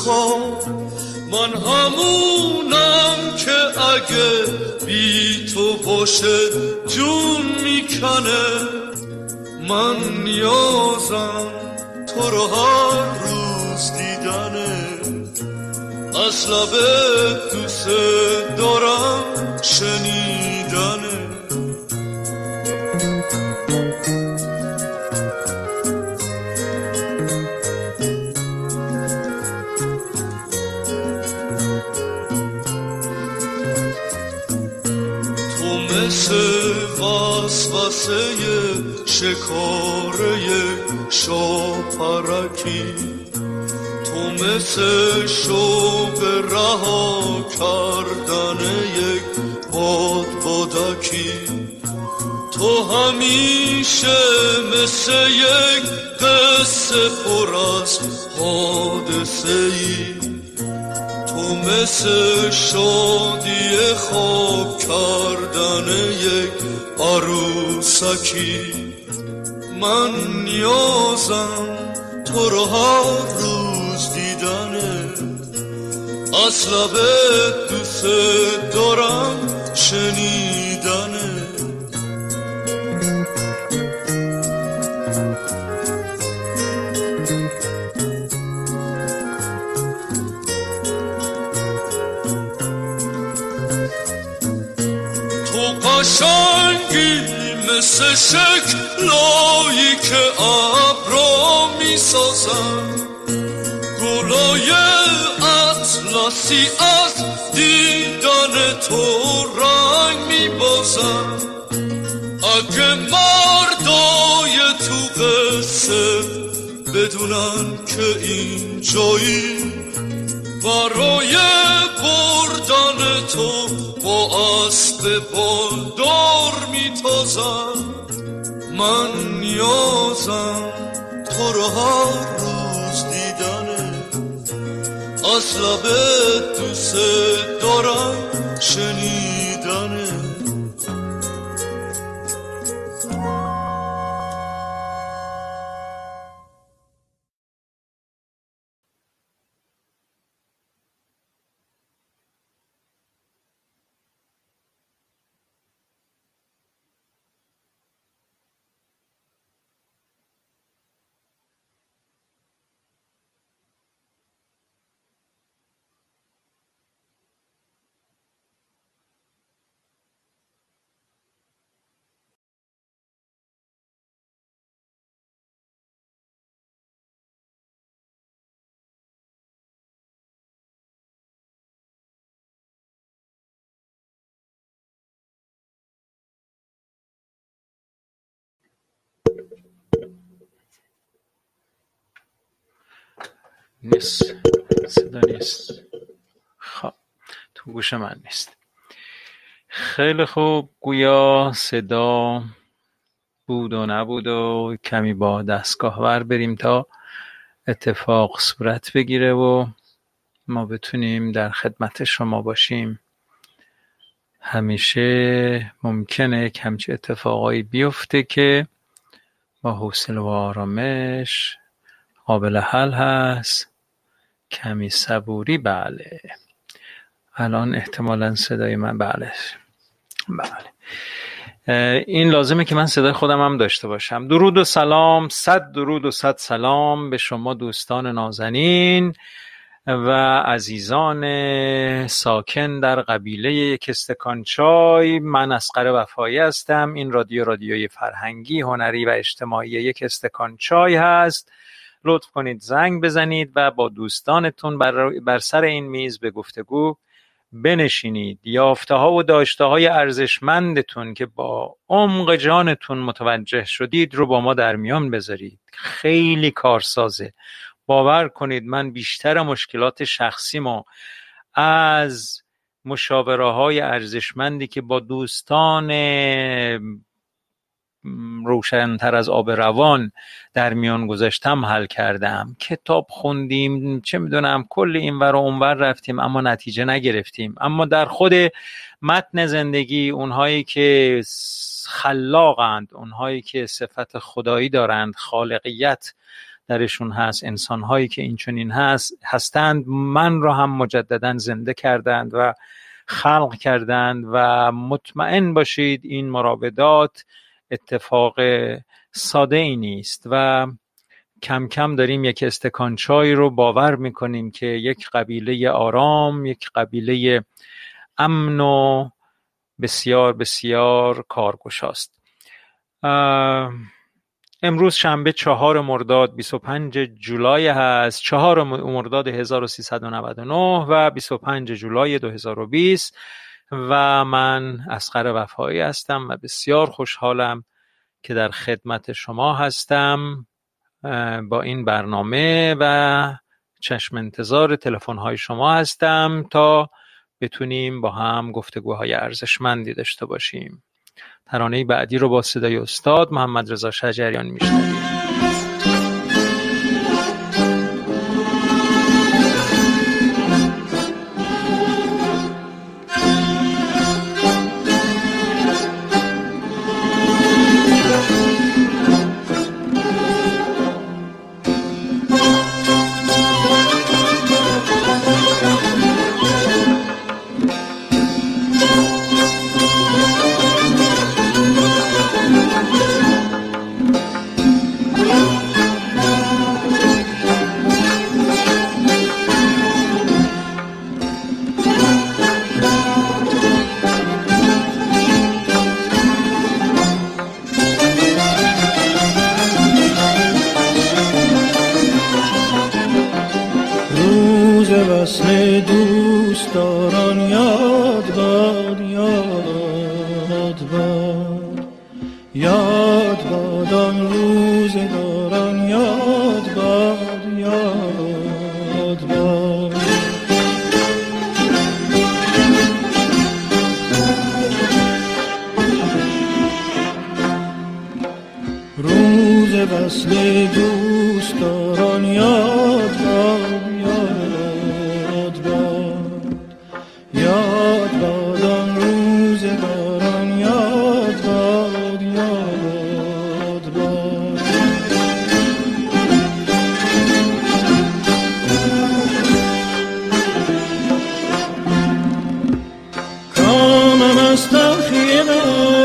مثل مثل شادی خواب کردن یک عروسکی. من نیازم تو رو هر روز دیدنه از لبه دوست دارم شنیدنه قشنگی مثل شکلایی که ابرا می‌سازن گلای اطلسی از دیدن تو رنگ میبازن اگه مردای تو قصه بدونن که این جایی برای بردن تو با اسب بالدار میتازم. من نیازم تو رو هر روز دیدنه از لبه دوست دارم شنیدنه نیست. صدا نیست. خب تو گوش من نیست. خیلی خوب. گویا صدا بود و نبود و کمی با دستگاه ور بریم تا اتفاق صورت بگیره و ما بتونیم در خدمت شما باشیم. همیشه ممکنه که همچه اتفاقایی بیفته که با حوصله و آرامش قابل حل هست. کمی صبوری بله. الان احتمالا صدای من بله. بله. این لازمه که من صدای خودم هم داشته باشم. درود و سلام صد درود و صد سلام به شما دوستان نازنین و عزیزان ساکن در قبیله یک استکان چای من اسقر وفایی هستم. این رادیو رادیوی فرهنگی هنری و اجتماعی یک استکان چای هست. لطف کنید زنگ بزنید و با دوستانتون بر, بر سر این میز به گفتگو بنشینید. یافته ها و داشته های ارزشمندتون که با عمق جانتون متوجه شدید رو با ما در میان بذارید. خیلی کارسازه. باور کنید من بیشتر مشکلات شخصیمو از مشاوره های ارزشمندی که با دوستان روشنتر از آب روان در میان گذاشتم حل کردم. کتاب خوندیم چه می‌دونم کل این ور و اونور رفتیم اما نتیجه نگرفتیم. اما در خود متن زندگی اونهایی که خلاقند اونهایی که صفت خدایی دارند خالقیت درشون هست انسانهایی که این چنین هست هستند من را هم مجددا زنده کردند و خلق کردند و مطمئن باشید این مراودات اتفاق ساده ای نیست و کم کم داریم یک استکان چای رو باور می‌کنیم که یک قبیله آرام یک قبیله امن و بسیار بسیار کارگشاست. امروز شنبه چهار مرداد 25 جولای هست چهار مرداد 1399 و 25 جولای 2020 و من اسقر وفایی هستم و بسیار خوشحالم که در خدمت شما هستم با این برنامه و چشم انتظار تلفن های شما هستم تا بتونیم با هم گفتگوهای ارزشمندی داشته باشیم. ترانه بعدی رو با صدای استاد محمد رضا شجریان میشنویم. مستخیرم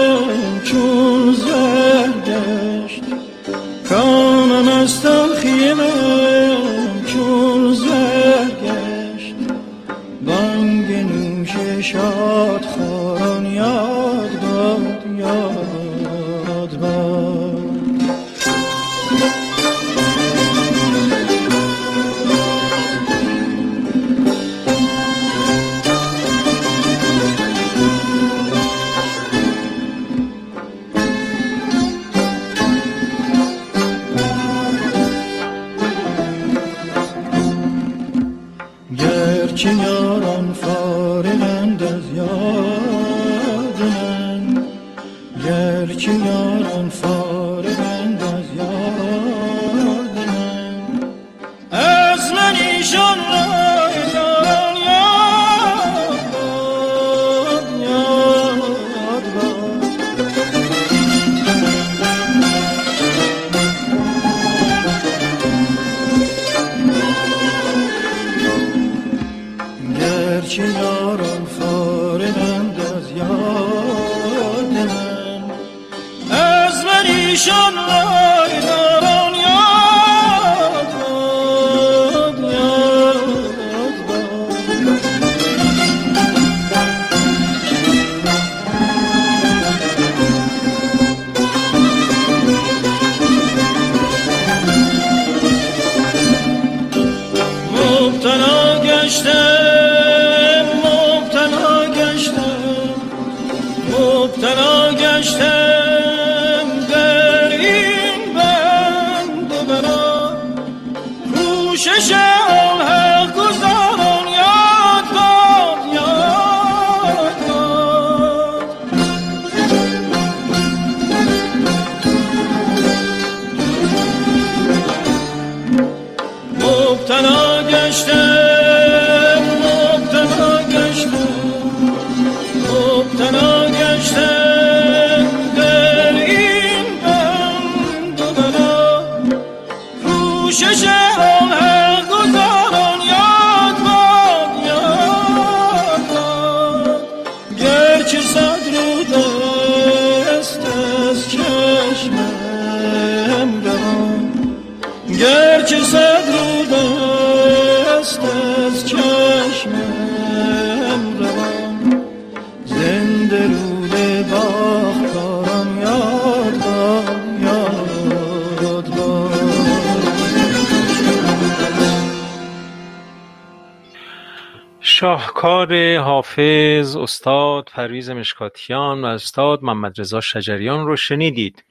حافظ استاد پرویز مشکاتیان و استاد محمد رضا شجریان رو شنیدید.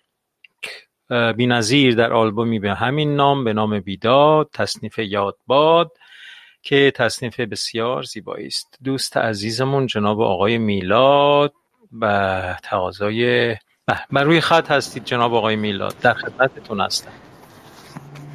بینظیر در آلبومی به همین نام به نام بیداد تصنیف یادباد که تصنیف بسیار زیبایی است. دوست عزیزمون جناب آقای میلاد و تقاضای بر روی خط هستید جناب آقای میلاد در خدمتتون هستم.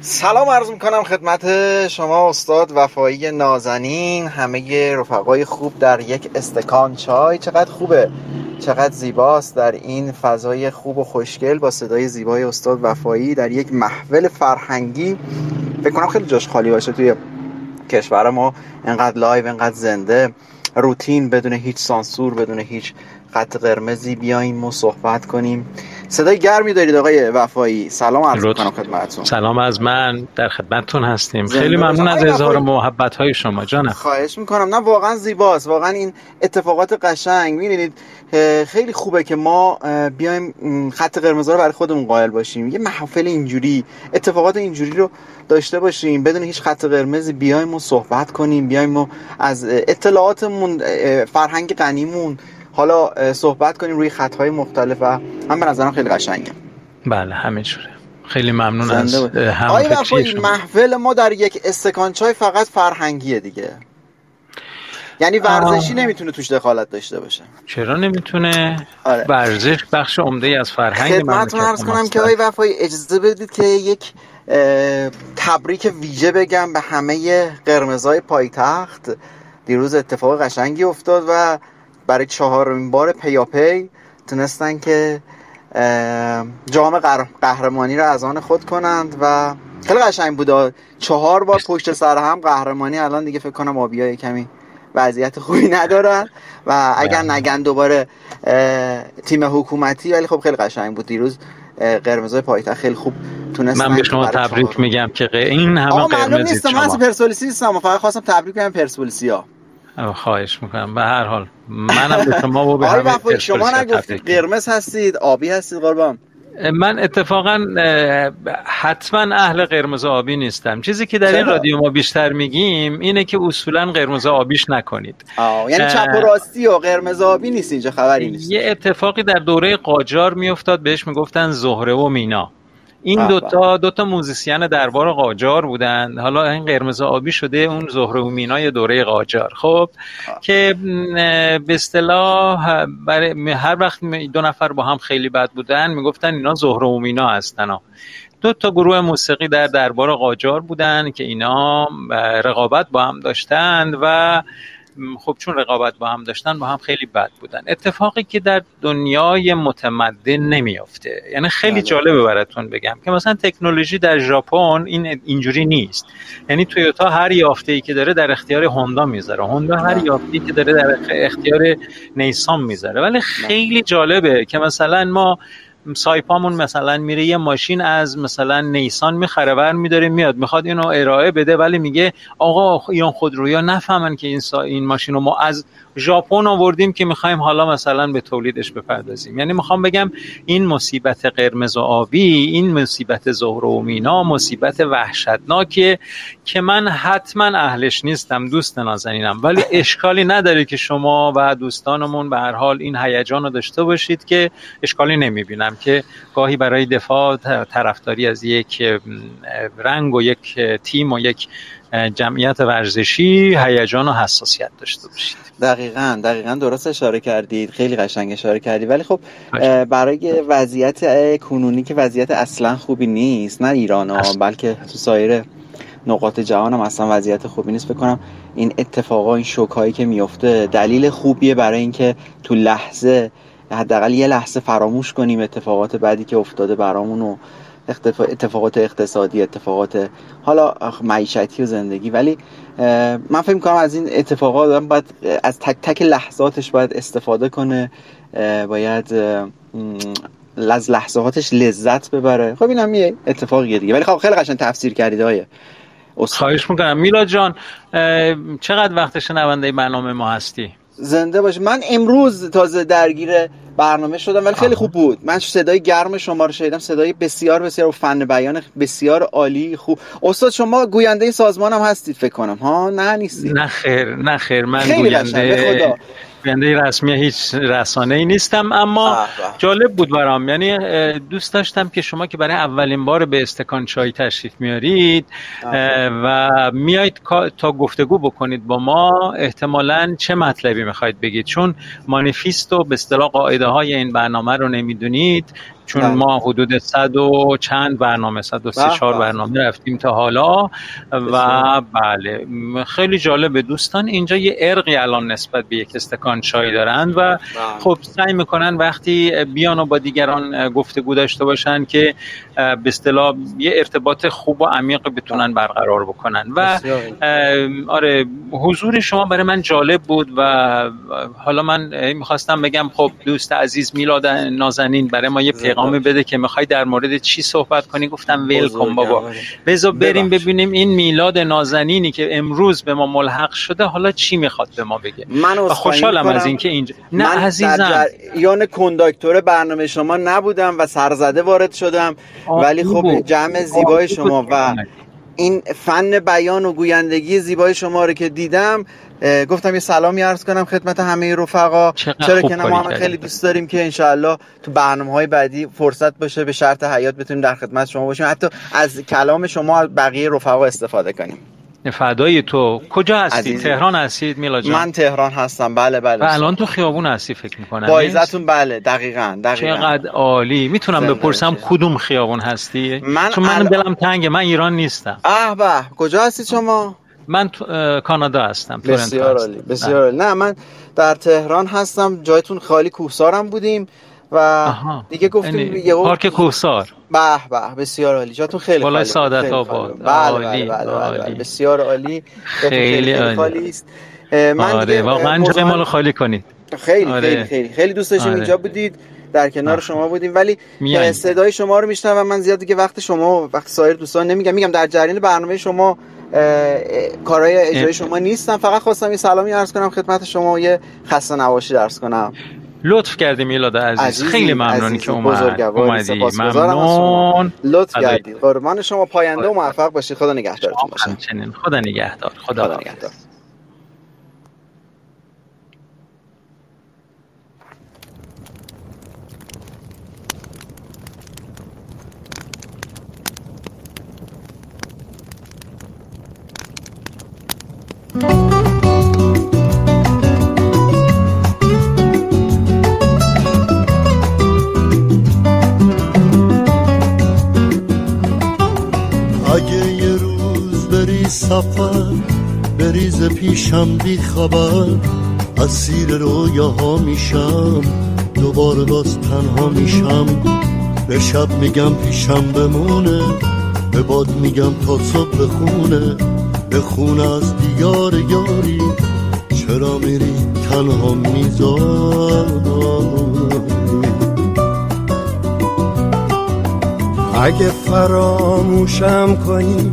سلام عرض می‌کنم خدمت شما استاد وفایی نازنین همه رفقای خوب در یک استکان. چای چقدر خوبه چقدر زیباست در این فضای خوب و خوشگل با صدای زیبای استاد وفایی در یک محفل فرهنگی. فکر کنم خیلی جاش خالی باشه توی کشور ما. انقدر live انقدر زنده. روتین بدون هیچ سانسور بدون هیچ خط قرمزی. بیایم و صحبت کنیم. صدای گرمی دارید آقای وفایی. سلام عرض می‌کنم خدمتتون. سلام از من در خدمتتون هستیم. خیلی ممنون از اظهار محبت های شما جانم. خواهش می‌کنم. نه واقعا زیباست. واقعا این اتفاقات قشنگ. می‌بینید خیلی خوبه که ما بیایم خط قرمز رو برای خودمون قائل باشیم. یه محافل اینجوری اتفاقات اینجوری رو داشته باشیم. بدون هیچ خط قرمزی بیایم و صحبت کنیم. بیایم و از اطلاعاتمون فرهنگ غنیمون حالا صحبت کنیم روی خطهای مختلف و هم به نظرم خیلی قشنگه بله همینجوره خیلی ممنون از هم محفل ما در یک استکان چای فقط فرهنگیه دیگه. یعنی ورزشی نمی‌تونه توش دخالت داشته باشه. چرا نمی‌تونه؟ آره. ورزش بخش عمده از فرهنگ خدمتتون عرض کنم که آقای وفایی اجازه بدید که یک تبریک ویژه بگم به همه قرمزای پایتخت. دیروز اتفاق قشنگی افتاد و برای چهارمین بار پیاپی تونستن که جام قهرمانی رو از آن خود کنند و خیلی قشنگ بود. چهار بار پشت سر هم قهرمانی الان دیگه فکر کنم آبیا کمی وضعیت خوبی ندارن و اگر بله. نگن دوباره تیم حکومتی ولی خب خیلی قشنگ بود. دیروز قرمزای پایتخت خیلی خوب تونستن من به شما تبریک میگم که این همه قرمزی نیستم من از پرسپولیسی نیستم. فقط خواستم تبریک بگم پرسپولیسیا. خواهش می‌کنم. به هر حال منم به شما و به همه شما نگفتید قرمز هستید آبی هستید قربان. من اتفاقا حتما اهل قرمز آبی نیستم. چیزی که در این رادیو ما بیشتر میگیم اینه که اصولا قرمز آبیش نکنید. یعنی چپ و راستی و قرمز آبی نیست اینجا خبری نیست. یه اتفاقی در دوره قاجار میافتاد بهش می‌گفتن زهره و مینا. این دوتا دوتا موزیسین دربار قاجار بودن. حالا این قرمز آبی شده اون زهره و مینای دوره قاجار. خب که به اصطلاح برای هر وقت دو نفر با هم خیلی بد بودن می‌گفتن اینا زهره و مینا هستن. دو تا گروه موسیقی در دربار قاجار بودن که اینا رقابت با هم داشتند و خب چون رقابت با هم داشتن با هم خیلی بد بودن اتفاقی که در دنیای متمدن نمیافته یعنی خیلی بله. جالبه براتون بگم که مثلا تکنولوژی در ژاپن این اینجوری نیست یعنی تویوتا هر یافته ای که داره در اختیار هوندا می‌ذاره هوندا هر بله. یافته ای که داره در اختیار نیسان می‌ذاره ولی بله. خیلی جالبه که مثلا ما سایپامون مثلا میره یه ماشین از مثلا نیسان می‌خره ور میداره میاد. می‌خواد اینو ارائه بده ولی میگه آقا ایان خودرویا نفهمن که این, این ماشین رو ما از ژاپن آوردیم که می‌خوایم حالا مثلا به تولیدش بپردازیم. یعنی می‌خوام بگم این مصیبت قرمز و آبی این مصیبت زهر و مینا مصیبت وحشتناکه که من حتما اهلش نیستم دوست نازنینم. ولی اشکالی نداره که شما و دوستانمون به هر حال این هیجان رو داشته باشید که اشکالی نمی‌بینم که گاهی برای دفاع طرفداری از یک رنگ و یک تیم و یک جمعیت ورزشی هیجان و حساسیت داشته باشید. دقیقا دقیقا درست اشاره کردید خیلی قشنگ اشاره کردید ولی خب برای وضعیت کنونی که وضعیت اصلا خوبی نیست نه ایران ها بلکه تو سایر نقاط جهان هم اصلا وضعیت خوبی نیست. بکنم این اتفاقا این شوک هایی که میفته دلیل خوبیه برای اینکه تو لحظه حداقل یه لحظه فراموش کنیم اتفاقات بعدی که افتاده برامون و اتفاقات اقتصادی اتفاقات حالا معیشتی و زندگی. ولی من فکر کنم از این اتفاقات باید از تک تک لحظاتش باید استفاده کنه. باید از لحظاتش لذت ببره. خب این هم یه اتفاقیه دیگه. ولی خب خیلی قشن تفسیر کردید های خواهش می‌کنم. میلاد جان چقدر وقت شنونده برنامه ما هستی؟ زنده باشه من امروز تازه درگیر برنامه شدم ولی خیلی خوب بود. من صدای گرم شما رو شنیدم صدای بسیار بسیار و فن بیان بسیار عالی خوب. استاد شما گوینده سازمان هم هستید فکر کنم. ها؟ نه نیستی نه خیر نه خیر. من گوینده گوینده رسمی هیچ رسانه ای نیستم اما جالب بود برام. یعنی دوست داشتم که شما که برای اولین بار به استکان چای تشریف میارید و میایید تا گفتگو بکنید با ما احتمالا چه مطلبی می‌خواید بگید؟ چون مانیفیست و به اصطلاح قاعده های این برنامه رو نمی‌دونید. چون بله. ما حدود صد و چند برنامه صد و بله، چهار بله. برنامه رفتیم تا حالا و بله خیلی جالبه. دوستان اینجا یه ارقی الان نسبت به یک استکان چای دارند و خب سعی می‌کنن وقتی بیان و با دیگران گفتگو داشته باشن که به اصطلاح یه ارتباط خوب و عمیق بتونن برقرار بکنن. و آره حضور شما برای من جالب بود و حالا من می‌خواستم بگم خب دوست عزیز میلاد نازنین برای ما یه پیغامی بده که می‌خوای در مورد چی صحبت کنی؟ گفتم ویل کن بابا. بذار بریم ببینیم این میلاد نازنینی که امروز به ما ملحق شده حالا چی می‌خواد به ما بگه؟ من و خوشحالم از اینکه اینجا نه من عزیزم. یان کنداکتور برنامه شما نبودم و سرزده وارد شدم. ولی خب جمع زیبای شما و این فن بیان و گویندگی زیبای شما رو که دیدم گفتم یه سلامی عرض کنم خدمت همه رفقا. چرا که ما هم خیلی دوست داریم که انشاءالله تو برنامه های بعدی فرصت باشه به شرط حیات بتونیم در خدمت شما باشیم. حتی از کلام شما بقیه رفقا استفاده کنیم. فدای تو. کجا هستی؟ تهران هستید میلا جان. من تهران هستم. بله بله. و الان تو خیابون هستی فکر می‌کنم. بایزتون بله. دقیقا دقیقا. چقدر عالی. می‌تونم بپرسم کدوم خیابون هستی؟ من چون من دلم تنگه. من ایران نیستم. اه به کجا هستی شما؟ من کانادا هستم. بسیار عالی بسیار عالی. نه من در تهران هستم. جایتون خالی کوهسارم بودیم. و دیگه گفتیم یه پارک کوهسار. به به بسیار عالی. جاتون خیلی بالای سعادت آباد. بله بله, بله, بله, بسیار عالی. خیلی عالی. است. من آره واقعا جای مال خالی کنید. خیلی آره. خیلی خیلی. خیلی دوست داشتیم آره. اینجا بودید. در کنار شما بودیم. ولی میان. صدای شما رو میشنوم من زیاد که وقت شما وقت سایر دوستان نمیگم. میگم در جریان برنامه شما کارهای اجرای شما نیستم فقط خواستم یه سلامی عرض کنم خدمت شما یه خسته نواشی درس کنم. لطف کردی میلاد عزیز. خیلی ممنونی که اومد اومدی. ممنون. لطف کردید قربان شما پاینده و موفق باشید خدا نگهدارتون باشه. خدا نگهدار. خدا, خدا نگهدار. سفر بریز پیشم بی خبر. اسیر رویاها میشم دوباره باز تنها میشم. به شب میگم پیشم بمونه به باد میگم تا صبح بخونه. بخونه از دیار یاری چرا میری تنها می‌ذاری اگه فراموشم کنی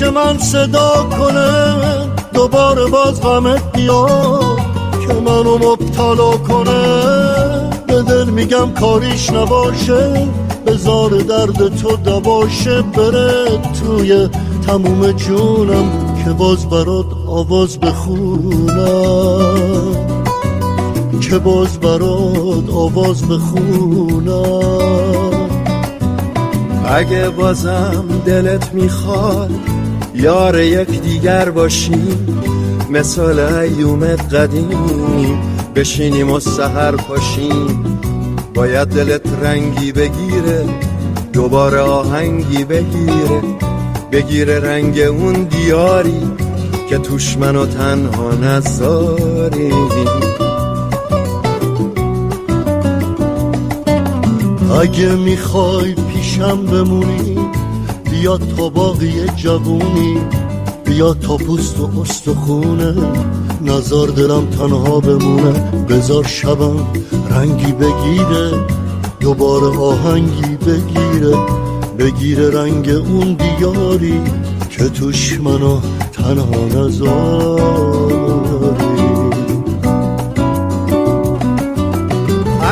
گوش من صدا کنه دوباره باز غمت بیاد که منو مبتلا کنه. به دل میگم کاریش نباشه بزار درد تو دباشه بره توی تموم جونم که باز برات آواز بخونم. که باز برات آواز بخونم. اگه بازم دلت می‌خواد یار یک دیگر باشیم مثال ایومت قدیم. بشینیم و سهر پاشیم باید دلت رنگی بگیره دوباره آهنگی بگیره. بگیره رنگ اون دیاری که توش منو تنها نذاری اگه می‌خوای پیشم بمونی بیا تا باقی جوونی بیا تا پوست و استخونه نظر دلم تنها بمونه بزار شبم رنگی بگیره دوباره آهنگی بگیره بگیره رنگ اون دیاری که توش منو تنها نذاری.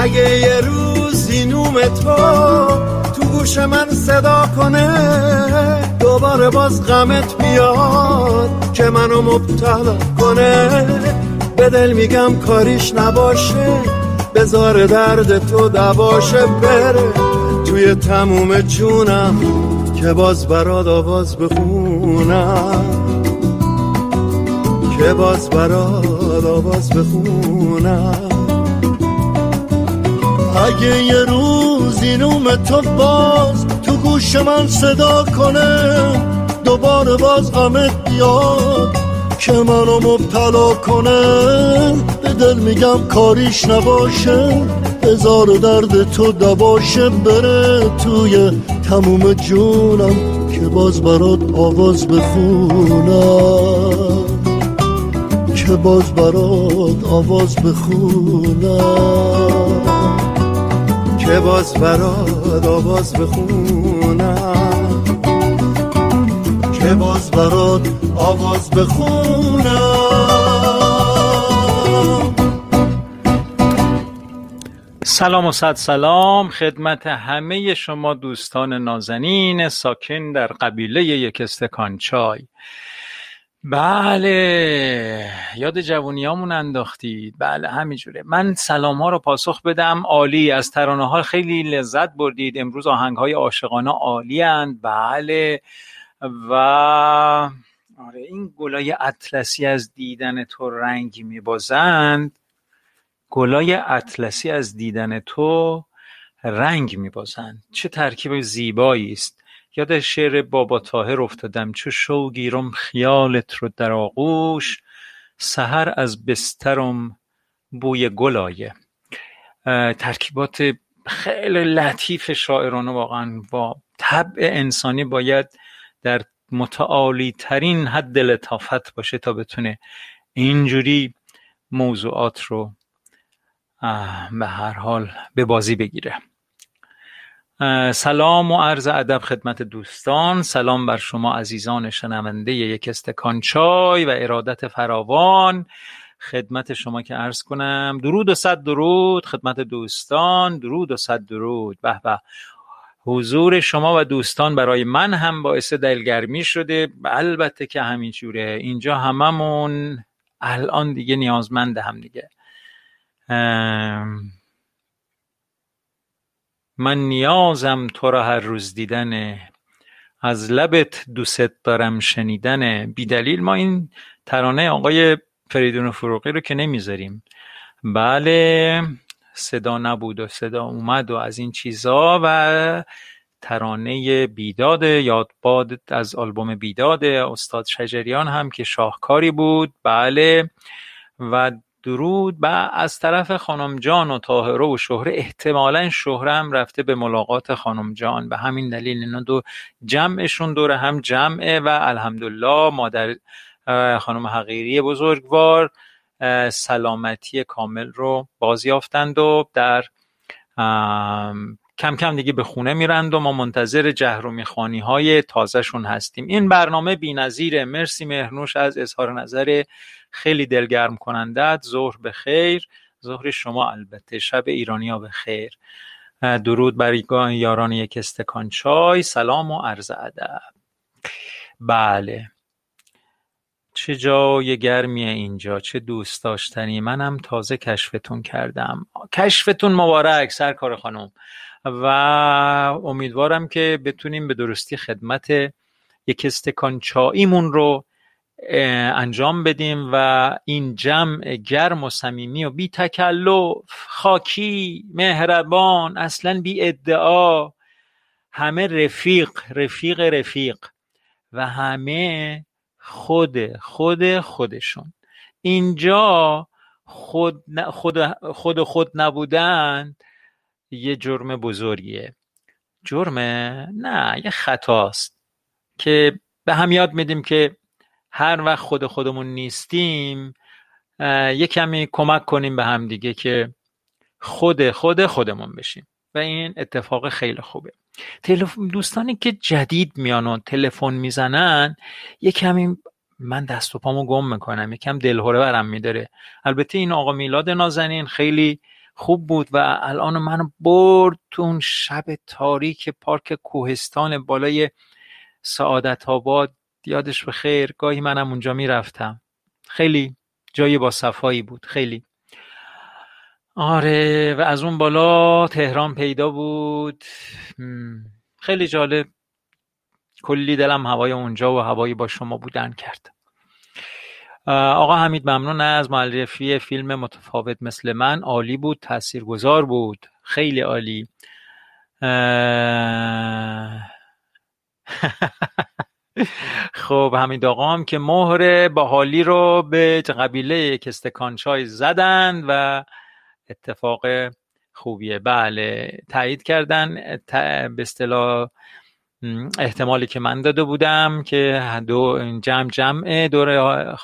اگه یه روزی تو تو گوش من صدا کنه دوباره باز غمت بیاد که منو مبتلا کنه. به دل میگم کاریش نباشه بزار درد تو دباشه بره. توی تموم جونم که باز برات آواز بخونم. که باز برات آواز بخونم. اگه یه روزی نوم تو باز تو گوش من صدا کنه دوباره باز غمت بیاد که منو مبتلا کنه. به دل میگم کاریش نباشه هزار درد تو دباشه بره توی تموم جونم که باز برات آواز بخونم. که باز برات آواز بخونم. که باز برات آواز بخونم. که باز برات آواز بخونم. سلام و صد سلام. خدمت همه شما دوستان نازنین ساکن در قبیله یک استکان چای. بله یاد جوونیامون انداختید. بله همینجوره. من سلام ها رو پاسخ بدم. عالی از ترانه ها خیلی لذت بردید. امروز آهنگ های عاشقانه عالی اند. بله. و آره این گلای اطلسی از دیدن تو رنگی میبازند. گلای اطلسی از دیدن تو رنگ میبازند. چه ترکیب زیبایی است. یاد شعر بابا طاهر افتادم چو شو گیرم خیالت رو در آغوش سحر از بسترم بوی گل آیه. ترکیبات خیلی لطیف شاعرانه واقعا با طبع انسانی باید در متعالی ترین حد لطافت باشه تا بتونه اینجوری موضوعات رو به هر حال به بازی بگیره. سلام و عرض ادب خدمت دوستان. سلام بر شما عزیزان شنونده یک استکان چای و ارادت فراوان. خدمت شما که عرض کنم. درود و صد درود خدمت دوستان. درود و صد درود. به به. حضور شما و دوستان برای من هم باعث دلگرمی شده. البته که همین جوره. اینجا هممون الان دیگه نیازمند هم دیگه. من نیازم تو را هر روز دیدنه. از لبت دوست دارم شنیدن بیدلیل ما این ترانه آقای فریدون فروغی رو که نمی‌ذاریم. بله صدا نبود و صدا اومد و از این چیزا و ترانه بیداد یادباد از آلبوم بیداد استاد شجریان هم که شاهکاری بود. بله و درود و از طرف خانم جان و طاهره و شهره احتمالا شهره هم رفته به ملاقات خانم جان. به همین دلیل اینا دو جمعشون دور هم جمعه و الحمدلله مادر خانم حقیری بزرگوار سلامتی کامل رو بازیافتند و در کم کم دیگه به خونه میرند و ما منتظر جهرومی خانی های تازهشون هستیم. این برنامه بی نظیره مرسی مهرنوش از اظهار نظر خیلی دلگرم کنندت ظهر به خیر. ظهر شما البته شب ایرانیا به خیر. درود بر یاران یک استکان چای. سلام و عرض ادب. بله. چه جای گرمیه اینجا چه دوست داشتنی. منم تازه کشفتون کردم. کشفتون مبارک سرکار خانم. و امیدوارم که بتونیم به درستی خدمت یک استکان چاییمون رو انجام بدیم و این جمع گرم و صمیمی و بی تکلف خاکی مهربان اصلا بی ادعا همه رفیق رفیق رفیق و همه خود خود خودشون. اینجا خود خود خود, خود نبودن یه جرم بزرگیه. جرمه نه یه خطاست که به هم یاد میدیم که هر وقت خود خودمون نیستیم یه کمی کمک کنیم به هم دیگه که خود خود خودمون بشیم. و این اتفاق خیلی خوبه. دوستانی که جدید میان و تلفن می‌زنن یه کمی من دست و پامو گم می‌کنم. یکم دلهوره برم میداره. البته این آقا میلاد نازنین خیلی خوب بود و الان من برد تو اون شب تاریک پارک کوهستان بالای سعادت آباد یادش خیر گاهی منم اونجا می‌رفتم. خیلی جای با صفایی بود خیلی. آره و از اون بالا تهران پیدا بود. خیلی جالب. کلی دلم هوای اونجا و هوایی با شما بودن کرد. آقا حمید ممنون از معرفی فیلم متفاوت مثل من. عالی بود تاثیرگذار بود. خیلی عالی. خب همین آقا هم که مهر باحالی رو به قبیله کستکان چای زدن و اتفاق خوبیه. بله تایید کردن. به اصطلاح احتمالی که من داده بودم که دو جمع جمع دور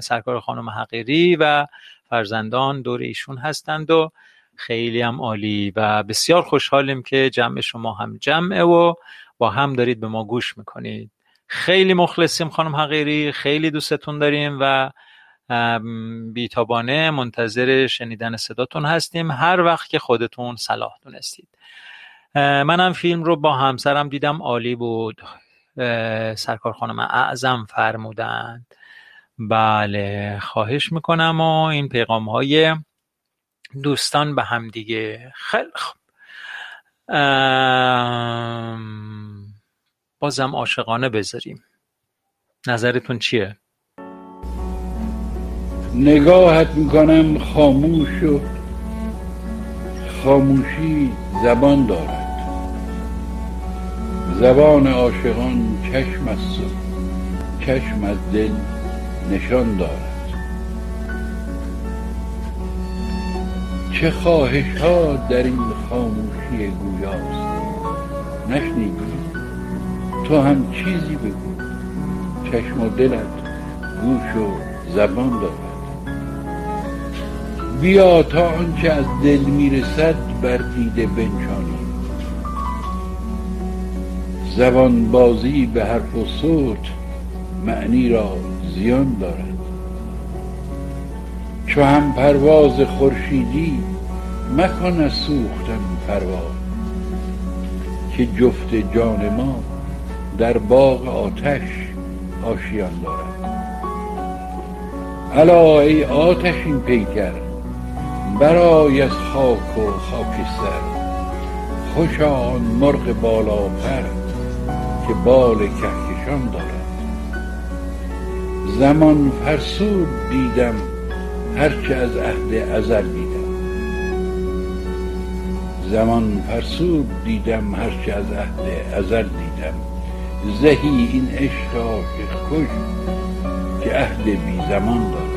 سرکار خانم حقیری و فرزندان دور ایشون هستند و خیلی هم عالی و بسیار خوشحالیم که جمع شما هم جمعه و با هم دارید به ما گوش می‌کنید. خیلی مخلصیم خانم حقیری خیلی دوستتون داریم و بیتابانه منتظر شنیدن صداتون هستیم. هر وقت که خودتون صلاح دونستید. منم فیلم رو با همسرم دیدم عالی بود. سرکار خانم اعظم فرمودند. بله خواهش می‌کنم و این پیغام های دوستان به هم دیگه خیلی خوب. بازم عاشقانه بذاریم. نظرتون چیه؟ نگاهت می‌کنم خاموش و خاموشی زبان دارد. زبان عاشقان چشم است چشم از دل نشان دارد. چه خواهش ها در این خاموشی گویاست؟ نشنیدی؟ تو هم چیزی بگو. چشم و دلت گوش و زبان دارد. بیا تا آنچه از دل می‌رسد بر دیده بنشانی. زبان بازی به حرف و صوت معنی را زیان دارد. چو هم پرواز خورشیدی مکن از سوختن پرواز که جفت جان ما در باغ آتش آشیان دارد. الا ای آتشین پیکر برای از خاک و خاکستر خوشا آن مرغ بالا پر که بال کهکشان دارد. زمان فرسود دیدم هرچه از عهد ازل دیدم. زمان فرسود دیدم هرچه از عهد ازل دیدم. زهی این عشق عاشق کش که عهد بی زمان دارد.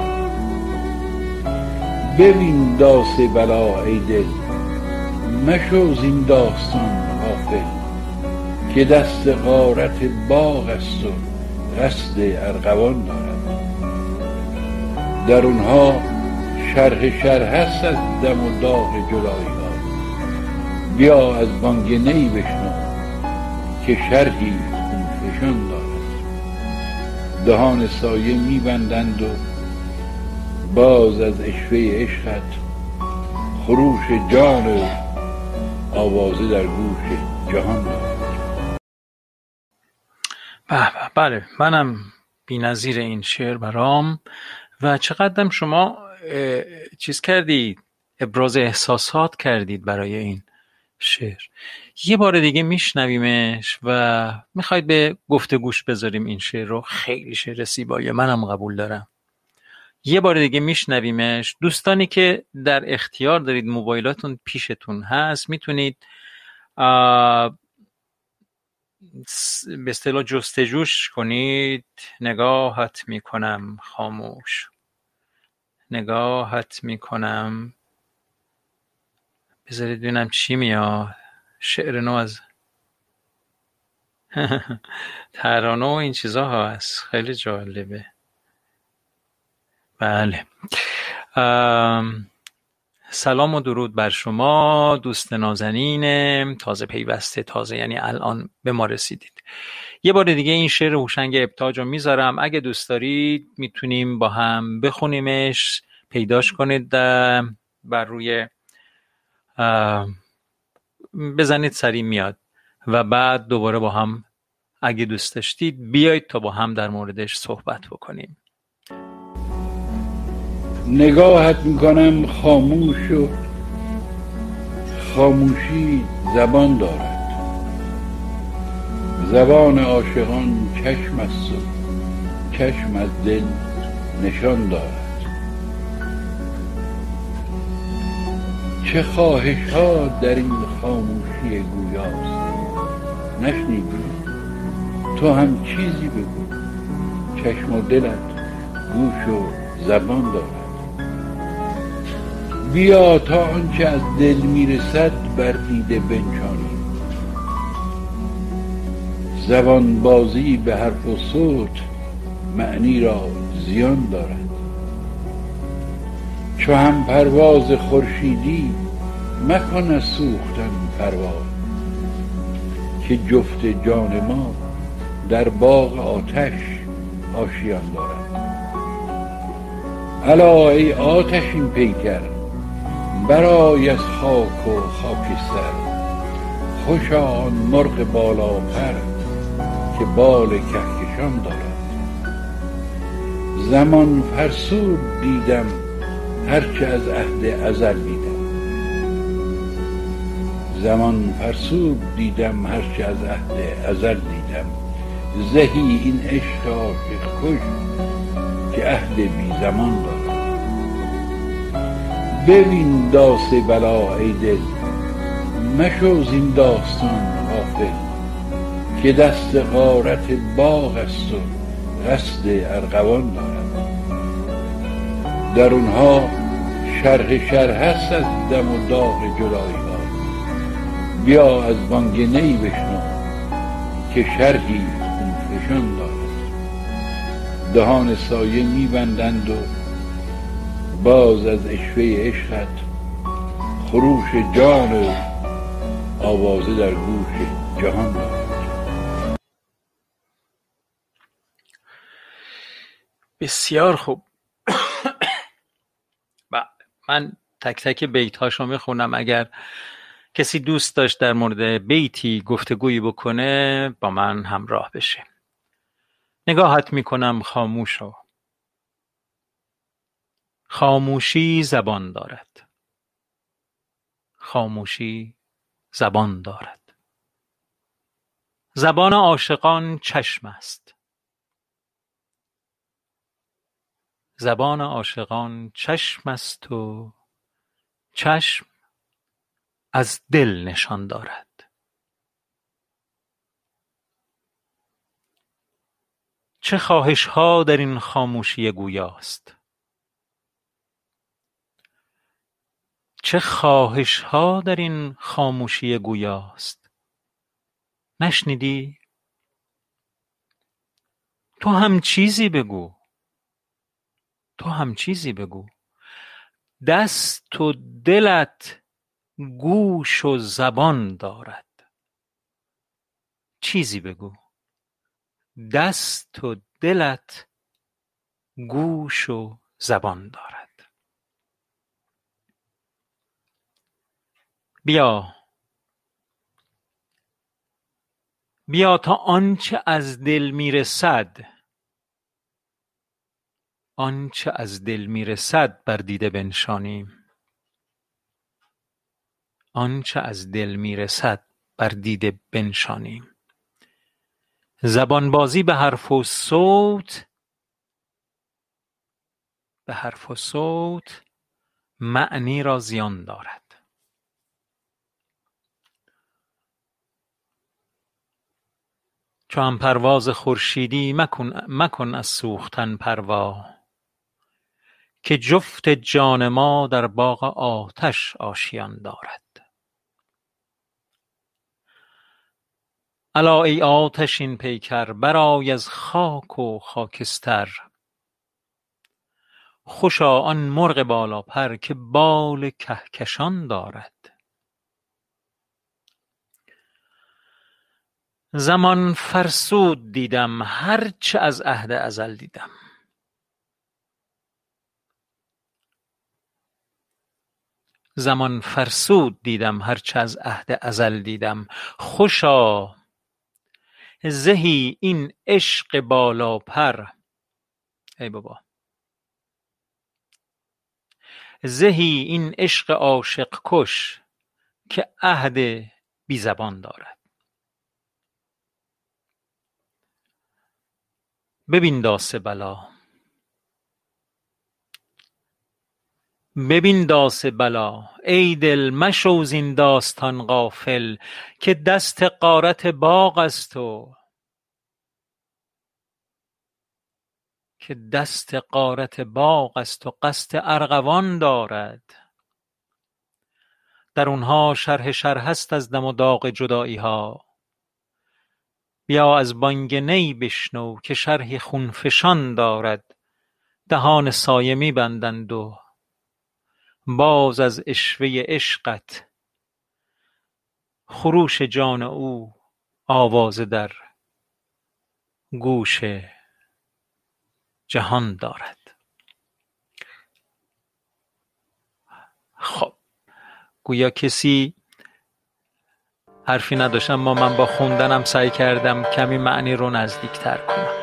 ببین داس بلا ای دل مشو زین داستان غافل که دست غارت باغ است و قصد ارغوان دارد. درونها شرح شرح است از دم و داغ جدایی ها بیا از بانگ نی بشنو که شرحی خونفشان دارد. دهان سایه میبندند و باز از عشوه عشقت خروش جان و آوازه در گوش جهان دارد. به بله منم نظیر این شعر برام و چقدرم شما چیز کردید ابراز احساسات کردید برای این شعر. یه بار دیگه میشنویمش و می‌خواید به گفتگوش بذاریم این شعر رو. خیلی شعر سیباییه منم قبول دارم. یه بار دیگه میشنویمش. دوستانی که در اختیار دارید موبایلاتون پیشتون هست می‌تونید به اصطلاح جستجوش کنید. نگاهت می‌کنم خاموش. نگاهت می‌کنم. بذارید ببینم چی میاد. شعر نو از ترانه و این چیزا هست. خیلی جالبه. بله. سلام و درود بر شما دوست نازنین تازه پیوسته تازه یعنی الان به ما رسیدید. یه بار دیگه این شعر هوشنگ ابتاج رو می‌ذارم. اگه دوست دارید می‌تونیم با هم بخونیمش. پیداش کنید بر روی بزنید سریع میاد و بعد دوباره با هم اگه دوست داشتید بیایید تا با هم در موردش صحبت بکنیم. نگاهت می‌کنم خاموش و خاموشی زبان دارد. زبان عاشقان چشم است چشم از دل نشان دارد. چه خواهش ها در این خاموشی گویاست؟ نشنیدی؟ تو هم چیزی بگو. چشم و دلت گوش و زبان دارد. بیا تا آنچه از دل می‌رسد بر دیده بنشانیم زبان بازی به حرف و صوت معنی را زیان دارد. چو هم پرواز خورشیدی مکن از سوختن پرواز که جفت جان ما در باغ آتش آشیان دارد. الا ای آتشین پیکر برای از خاک و خاکستر خوشا آن مرغ بالا پر که بال کهکشان دارد. زمان فرسود دیدم هرچه از عهد ازل دیدم زمان فرسود دیدم هرچه از عهد ازل دیدم. زهی این عشق عاشق کش که عهد بی زمان دارد ببین داس بلا ای دل. مشو زین داستان که دست غارت باغ است و قصد ارغوان دارد درونها شرح شرح است از دم و داغ جدایی ها بیا از بانگ نی بشنو که شرحی خونفشان دارد. دهان سایه میبندند و باز از عشوه عشقت خروش جان و آوازه در گوش جهان دارد. بسیار خوب. من تک تک بیت هاشو می‌خونم. اگر کسی دوست داشت در مورد بیتی گفتگویی بکنه با من همراه بشه. نگاهت می‌کنم خاموش خاموشی زبان دارد. خاموشی زبان دارد. زبان عاشقان چشم است. زبان عاشقان چشم است و چشم از دل نشان دارد. چه خواهشها در این خاموشی گویاست؟ چه خواهشها در این خاموشی گویاست؟ نشنیدی؟ تو هم چیزی بگو. تو هم چیزی بگو. دست و دلت گوش و زبان دارد. چیزی بگو. دست و دلت گوش و زبان دارد. بیا. بیا تا آنچه از دل می‌رسد آنچه از دل می‌رسد بر دیده بنشانیم. آنچه از دل می‌رسد بر دیده بنشانیم. زبان بازی به حرف و صوت به حرف و صوت معنی را زیان دارد. چو هم پرواز خورشیدی مکن, مکن از سوختن پروا. که جفت جان ما در باغ آتش آشیان دارد. الا ای آتشین پیکر برآی از خاک و خاکستر. خوشا آن مرغ بالاپر که بال کهکشان دارد. زمان فرسود دیدم هر چه از عهد ازل دیدم. زمان فرسود دیدم هرچه از عهد ازل دیدم. خوشا زهی این عشق بالاپر. ای بابا. زهی این عشق عاشق کش که عهد بی زبان دارد. ببین داس بلا. ببین داس بلا ای دل مشو زین داستان غافل که دست غارت باغ است و که دست غارت باغ است و قصد ارغوان دارد. درونها شرح شرح است از دم و داغ جداییها. بیا از بانگ نی بشنو که شرحی خونفشان دارد. دهان سایه می بندند و باز از عشوه عشقت. خروش جان او آوازه در گوش جهان دارد. خب گویا کسی حرفی نداشت اما من با خوندنم سعی کردم کمی معنی رو نزدیکتر کنم.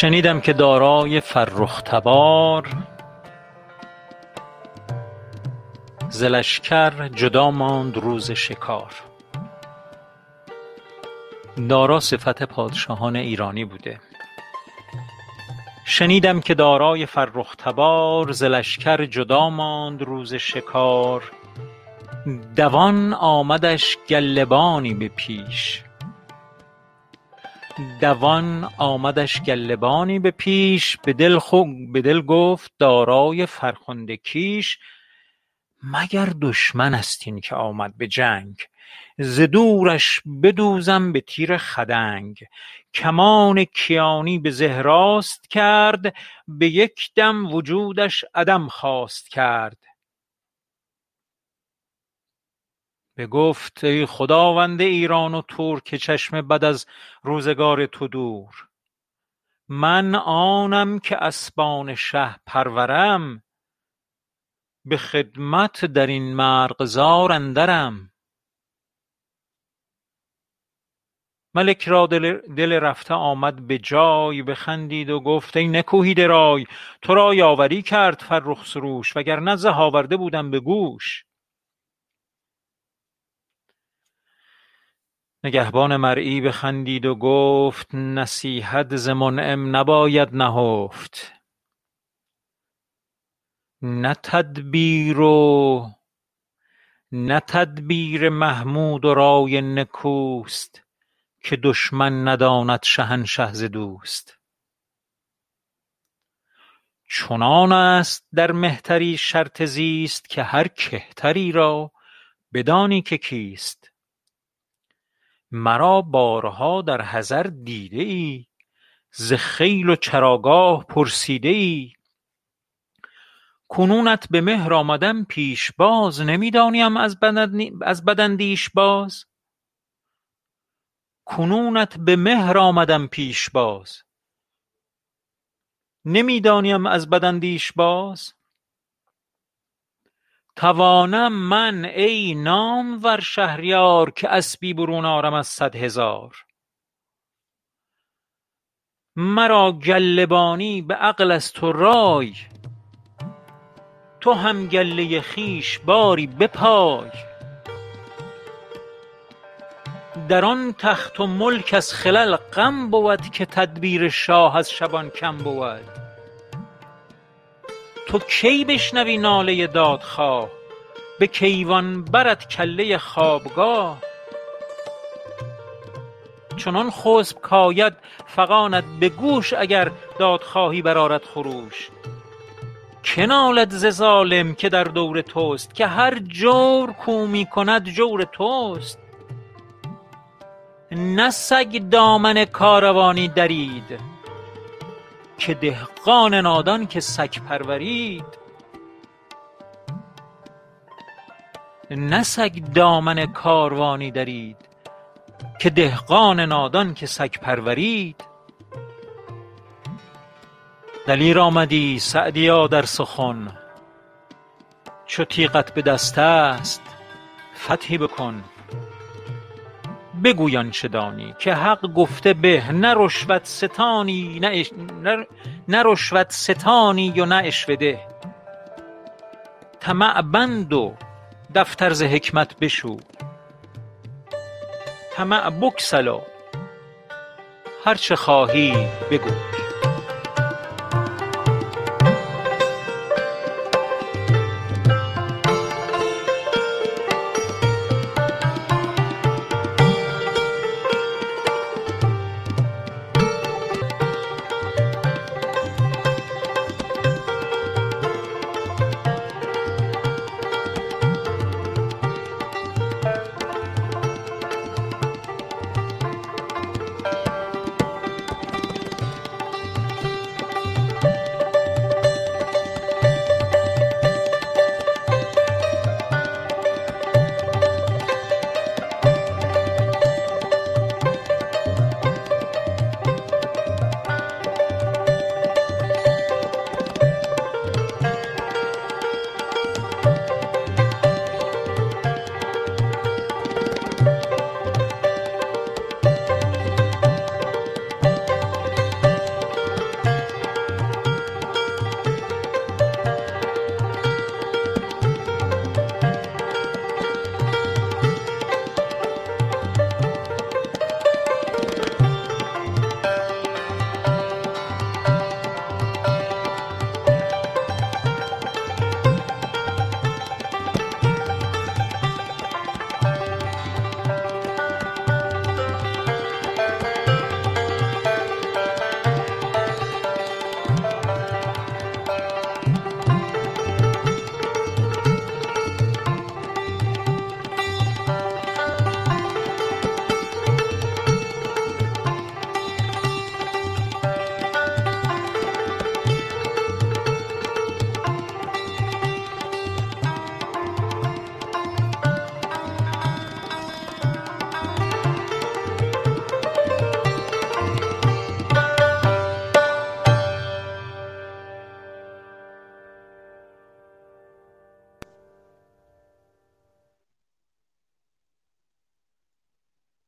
شنیدم که دارای فرخ تبار. ز لشکر جدا ماند روز شکار. دارا صفت پادشاهان ایرانی بوده. شنیدم که دارای فرخ تبار ز لشکر جدا ماند روز شکار. دوان آمدش گلبانی به پیش. دوان آمدش گلبانی به پیش به دل گفت دارای فرخنده کیش مگر دشمن است این که آمد به جنگ؟ ز دورش بدوزم به تیر خدنگ. کمان کیانی به زه راست کرد به یک دم وجودش عدم خواست کرد. بگفت ای خداوند ایران و تور که چشم بد از روزگار تو دور. من آنم که اسبان شه پرورم به خدمت در این مرغزار اندرم. ملک را دل رفته آمد به جای بخندید و گفت ای نکوهیده رای تو را یاوری کرد فرخ سروش وگرنه زه آورده بودم به گوش. نگهبان مرعی بخندید و گفت نصیحت ز منعم نباید نهفت. نه تدبیر محمود و رای نکوست که دشمن نداند شهنشه ز دوست. چنان است در مهتری شرط زیست که هر کهتری را بدانی که کیست. مرا بارها در حضر دیده ای ز خیل و چراگاه پرسیده ای. کنونت به مهر آمدم پیشباز نمی دانیم از بد اندیش باز. کنونت به مهر آمدم پیشباز نمی دانیم از بد اندیش باز. توانم من ای نامور شهریار که اسبی برون آرم از صد هزار. مرا گلبانی به عقل است و رای تو هم گله خویش باری بپای. در آن تخت و ملک از خلل غم بود که تدبیر شاه از شبان کم بود. تو کی بشنوی ناله دادخواه؟ به کیوان برت کله خوابگاه؟ چنان خسب کاید فغانت به گوش اگر دادخواهی برآرد خروش. که نالد ز ظالم که در دور توست؟ که هر جور کاو می کند جور توست. نه سگ دامن کاروانی درید که دهقان نادان که سگ پرورید. نه سگ دامن کاروانی درید که دهقان نادان که سگ پرورید. دلیر آمدی سعدیا در سخن چو تیغت به دست است فتحی بکن. بگوی آنچه دانی که حق گفته به نه رشوت ستانی و نه عشوه ده طمع بند و دفتر ز حکمت بشو. طمع بگسل و هر چه خواهی بگوی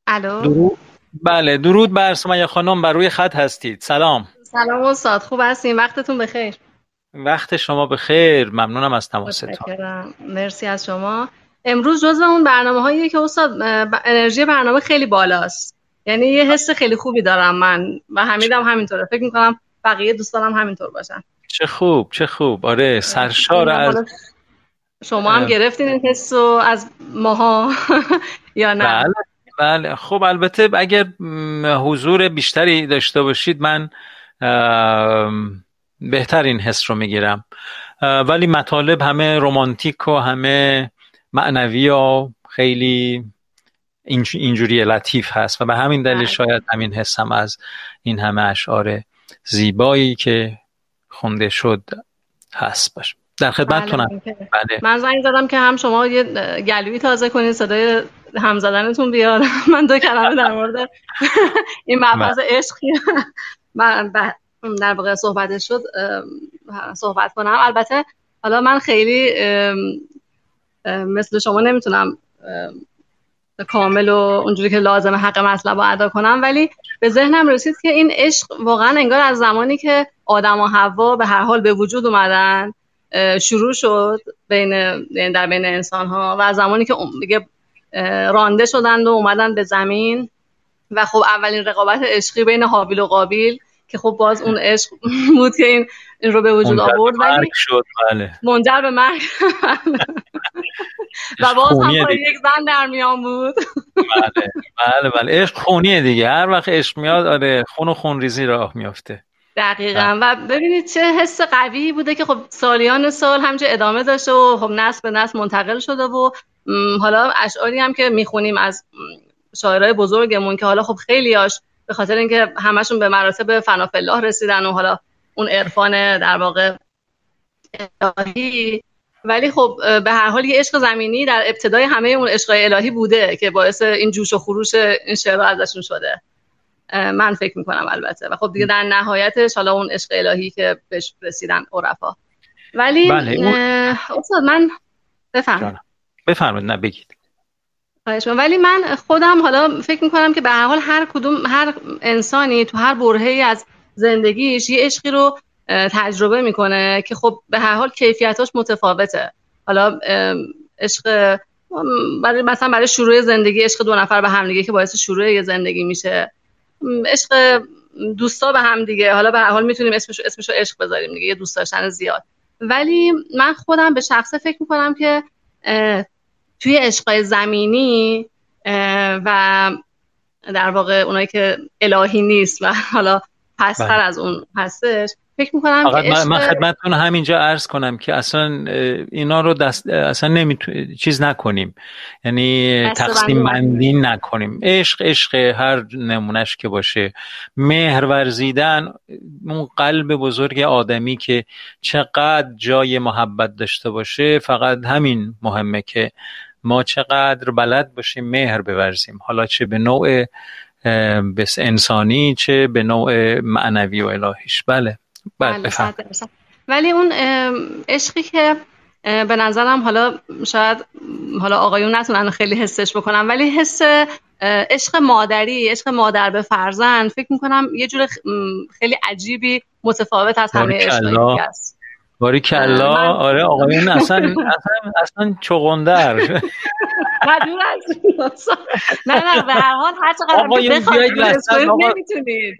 الو؟ درود. بله درود بر سمیه خانم بر روی خط هستید. سلام. سلام استاد خوب هستین؟ وقتتون بخیر. وقت شما بخیر. ممنونم از تماستون. مرسی از شما. امروز جزو اون برنامه هایی که استاد انرژی برنامه خیلی بالاست. یعنی یه حس خیلی خوبی دارم من و حمیدم همینطوره. فکر می‌کنم بقیه دوستانم همینطور باشن. چه خوب چه خوب. آره سرشار از شما هم. گرفتین این حس از ماها. یا نه؟ بله. خب البته اگر حضور بیشتری داشته باشید من بهتر این حس رو می‌گیرم. ولی مطالب همه رمانتیک و همه معنوی و خیلی اینج- اینجوری لطیف هست و به همین دلیل بله. شاید همین حسم از این همه اشعار زیبایی که خونده شد هست باش در خدمتتونم. بله. بله. من زنگ زدم که هم شما یه گلوی تازه کنید صدای هم زدنتون بیاد. من دو کلمه در مورد این مبحث عشق من در واقع صحبتش شد صحبت کنم. البته حالا من خیلی مثل شما نمی‌تونم ام، کامل و اونجوری که لازم حق مطلب رو ادا کنم ولی به ذهنم رسید که این عشق واقعا انگار از زمانی که آدم و حوا به هر حال به وجود اومدن شروع شد بین در بین انسان ها و از زمانی که دیگه رانده شدند و اومدن به زمین. و خب اولین رقابت عشقی بین حابیل و قابیل که خب باز اون عشق بود که این این رو به وجود آورد. ولی شد. بله. منجر به مرگ. و باز هم. یک زن در میان بود. بله بله بله. عشق خونیه دیگه. هر وقت عشق میاد آره خون و خونریزی راه میافته. دقیقا. و ببینید چه حس قوی بوده که خب سالیان سال همچه ادامه داشته و خب نسل به نسل منتقل شده و حالا اشعاری هم که می‌خونیم از شاعرای بزرگمون که حالا خب خیلیاش به خاطر اینکه همشون به مراتب فنا الله رسیدن و حالا اون عرفان در واقع الهی. ولی خب به هر حال یه عشق زمینی در ابتدای همه اون عشقای الهی بوده که باعث این جوش و خروش این شعرها ازشون شده. من فکر می‌کنم البته. و خب دیگه در نهایتش حالا اون عشق الهی که بهش رسیدن عرفا. ولی بله، اون- من بفهم. بفرمایید نه بگید. ولی من خودم حالا فکر می‌کنم که به هر حال هر کدوم هر انسانی تو هر برهه‌ای از زندگیش یه عشقی رو تجربه می‌کنه که خب به هر حال کیفیتاش متفاوته. حالا عشق برای مثلا برای شروع زندگی عشق دو نفر به همدیگه که باعث شروع یه زندگی میشه. عشق دوستا به هم دیگه. حالا به هر حال می‌تونیم اسمش اسمشو عشق بذاریم دیگه یه دوست داشتن زیاد. ولی من خودم به شخصه فکر می‌کنم که توی عشقای زمینی و در واقع اونایی که الهی نیست و حالا پستر بله. از اون هستش فکر می‌کنم که من, من خدمتتون همینجا عرض کنم که اصلا اینا رو دست اصلا نمیتو... چیز نکنیم. یعنی تقسیم بندی بندی نکنیم. عشق عشق هر نمونهش که باشه. مهر ورزیدن اون قلب بزرگ آدمی که چقدر جای محبت داشته باشه فقط همین مهمه که ما چقدر بلد باشیم مهر بورزیم. حالا چه به نوع بس انسانی چه به نوع معنوی و الهیش. بله بله بله. ولی اون عشقی که به نظرم حالا شاید حالا آقایون نتونن خیلی حسش بکنن ولی حس عشق مادری عشق مادر به فرزند فکر می‌کنم یه جور خیلی عجیبی متفاوت از همه عشقایی باریکلا باریکلا من- آره آقایون اصلا اصلا اصلا چغندر. نه دور از. نه نه به هر حال هر چقدر آقایون بیایید حس وسط، آقا. نمی‌تونید.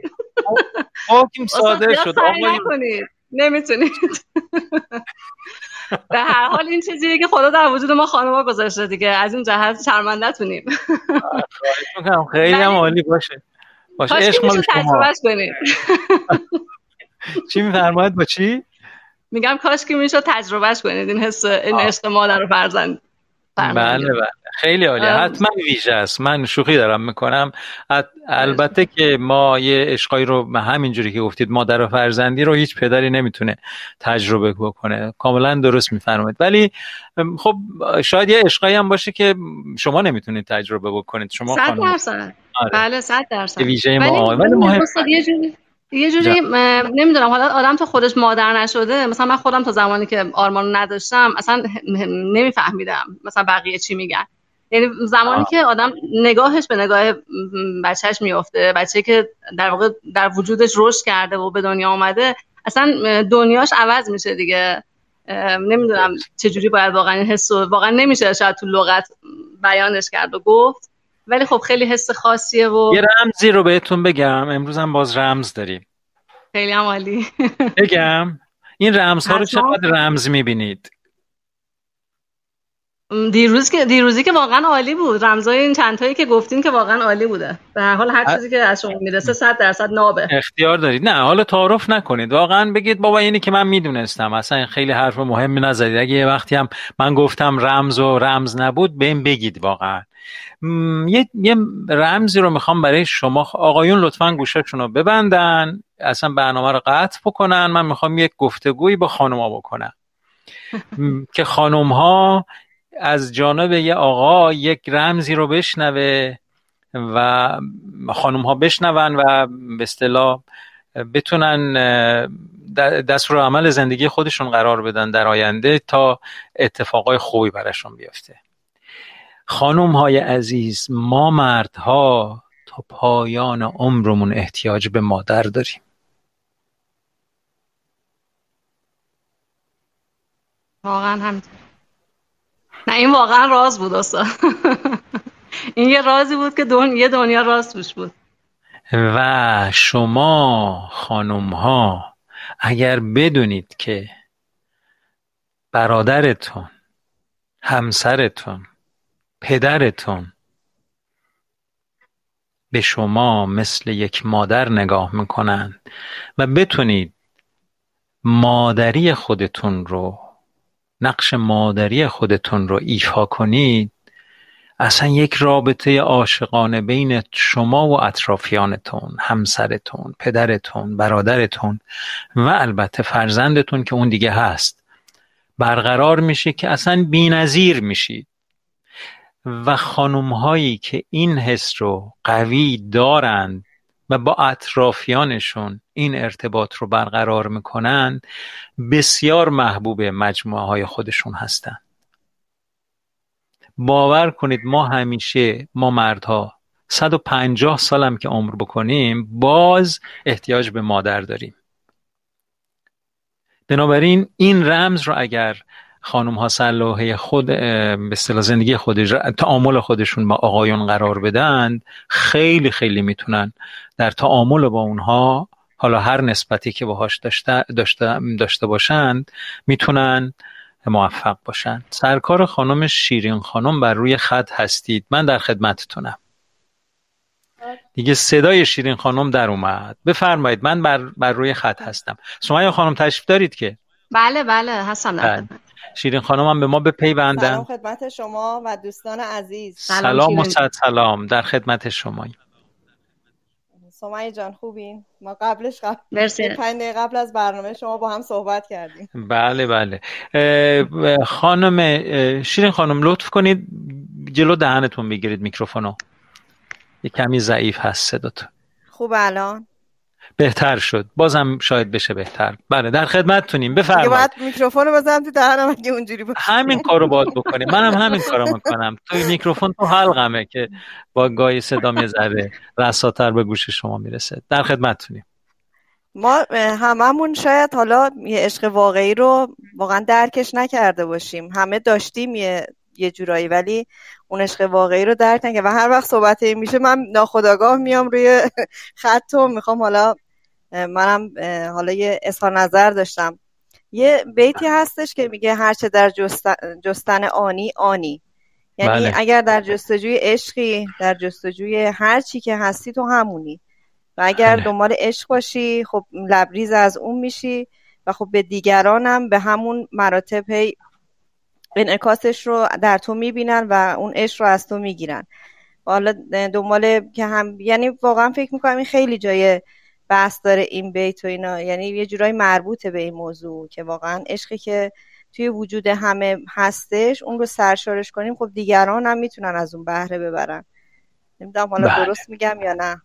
صادر زیاد شد آقایون نمی‌تونید. به هر حال این چیزیه که خدا در وجود ما خانم‌ها گذاشته دیگه. از این جهت شرمنده تونیم. خیلی هم عالی باشه. باشه عشق مال شما. چی میفرمایید با چی؟ میگم کاش که میشه تجربهش کنید. این حس این. عشق مادر و فرزند. بله بله. خیلی عالی. حتما ویژه است. من شوخی دارم می‌کنم. البته که ما یه عشقایی رو به همین جوری که گفتید مادر و فرزندی رو هیچ پدری نمی‌تونه تجربه بکنه. کاملا درست میفرمایید. ولی خب شاید یه عشقایی هم باشه که شما نمی‌تونید تجربه بکنید. شما صد درصد. آره. بله صد درصد. ویژه ما. ولی آقای. ولی مهم استاد یه جوری یه جوری نمی‌دونم حالا آدم تا خودش مادر نشده مثلا من خودم تا زمانی که آرمانو نداشتم اصلا نمیفهمیدم مثلا بقیه چی میگن. یعنی زمانی که آدم نگاهش به نگاه بچهش میفته بچه که در واقع در وجودش رشد کرده و به دنیا آمده اصلا دنیاش عوض میشه دیگه. نمی‌دونم چجوری باید واقعا این حس واقعا نمیشه شاید تو لغت بیانش کرد و گفت. ولی خب خیلی حس خاصیه و یه رمزی رو بهتون بگم. امروز هم باز رمز داریم. خیلی هم عالی. بگم این رمزها رو چقدر رمز می‌بینید؟ دیروز که دیروزی که واقعا عالی بود. رمزای این چند تایی که گفتین که واقعا عالی بوده. به هر حال هر چیزی که از شما می‌رسه 100 درصد نابه. اختیار دارید. نه حالا تعارف نکنید. واقعا بگید بابا اینی که من می‌دونستم. اصلا خیلی حرف مهمی نزدید. اگه یه وقتی هم من گفتم رمز و رمز نبود بهم بگید واقعا. یه, یه رمزی رو می‌خوام برای شما آقایون لطفا گوشتون رو ببندن اصلا برنامه رو قطع بکنن. من می‌خوام یک گفتگویی با خانوما بکنم. که خانم ها از جانب یه آقا یک رمزی رو بشنوه و خانم ها بشنون و به اصطلاح بتونن دستور عمل زندگی خودشون قرار بدن در آینده تا اتفاقای خوبی براشون بیفته. خانم های عزیز ما مردها تا پایان عمرمون احتیاج به مادر داریم. واقعا همینطور نه این واقعا راز بود استاد این یه رازی بود که دون... یه دنیا راز توش بود. و شما خانم ها اگر بدونید که برادرتون همسرتون پدرتون به شما مثل یک مادر نگاه می‌کنن و بتونید مادری خودتون رو نقش مادری خودتون رو ایفا کنید اصلا یک رابطه عاشقانه بین شما و اطرافیانتون همسرتون پدرتون برادرتون و البته فرزندتون که اون دیگه هست برقرار میشه که اصلا بینظیر میشید. و خانم هایی که این حس رو قوی دارند و با اطرافیانشون این ارتباط رو برقرار می‌کنن بسیار محبوب مجموعه های خودشون هستن باور کنید ما همیشه ما مردها 150 سالم که عمر بکنیم باز احتیاج به مادر داریم. بنابراین این رمز رو اگر خانم ها صلاحه خود به اصطلاح زندگی خودش تعامل خودشون با آقایون قرار بدن خیلی خیلی می‌تونن در تعامل با اونها حالا هر نسبتی که باهاش داشته, داشته, داشته باشند می‌تونن موفق باشن. سرکار خانم شیرین خانم بر روی خط هستید. من در خدمتتونم. دیگه صدای شیرین خانم در اومد. بفرمایید من بر, بر روی خط هستم. سمیه خانم تشریف دارید که؟ بله بله هستم در بله. شیرین خانم هم به ما بپیوندن. سلام خدمت شما و دوستان عزیز. سلام و سلام. در خدمت شما سمیه جان خوبین؟ ما قبلش قبل مرسی. پنج قبل از برنامه شما با هم صحبت کردیم. بله بله. خانم شیرین خانم لطف کنید جلو دهنتون بگیرید میکروفونو. یه کمی ضعیف هست صداتون. خوب الان. بهتر شد. بازم شاید بشه بهتر. بله در خدمتتونیم. بفرمایید. باید میکروفون رو بزنم تو دهنم اگه اونجوری باشه. همین کارو باید بکنیم. منم هم همین کارو می‌کنم. تو میکروفون تو حلقمه که با گای صدا می‌ذاره رساتر به گوش شما می‌رسه. در خدمتتونیم. ما هممون شاید حالا یه عشق واقعی رو واقعا درکش نکرده باشیم. همه داشتیم یه یه جورایی ولی اون عشق واقعی رو درک نکرد. و هر وقت صحبت این میشه من ناخداگاه میام روی خط و می‌خوام حالا منم حالا یه اظهار نظر داشتم. یه بیتی هستش که میگه هرچه در جستن آنی آنی. یعنی بله. اگر در جستجوی عشقی در جستجوی هر چی که هستی تو همونی. و اگر بله. دنبال عشق باشی خب لبریز از اون میشی و خب به دیگرانم به همون مراتب هی انعکاسش رو در تو می‌بینن و اون عشق رو از تو می‌گیرن. حالا دنبال که هم یعنی واقعا فکر می‌کنم این خیلی جای بحث داره این بیت و اینا. یعنی یه جورایی مربوطه به این موضوع که واقعا عشقی که توی وجود همه هستش اون رو سرشارش کنیم خب دیگران هم می‌تونن از اون بهره ببرن. نمی‌دونم حالا بله. درست میگم یا نه؟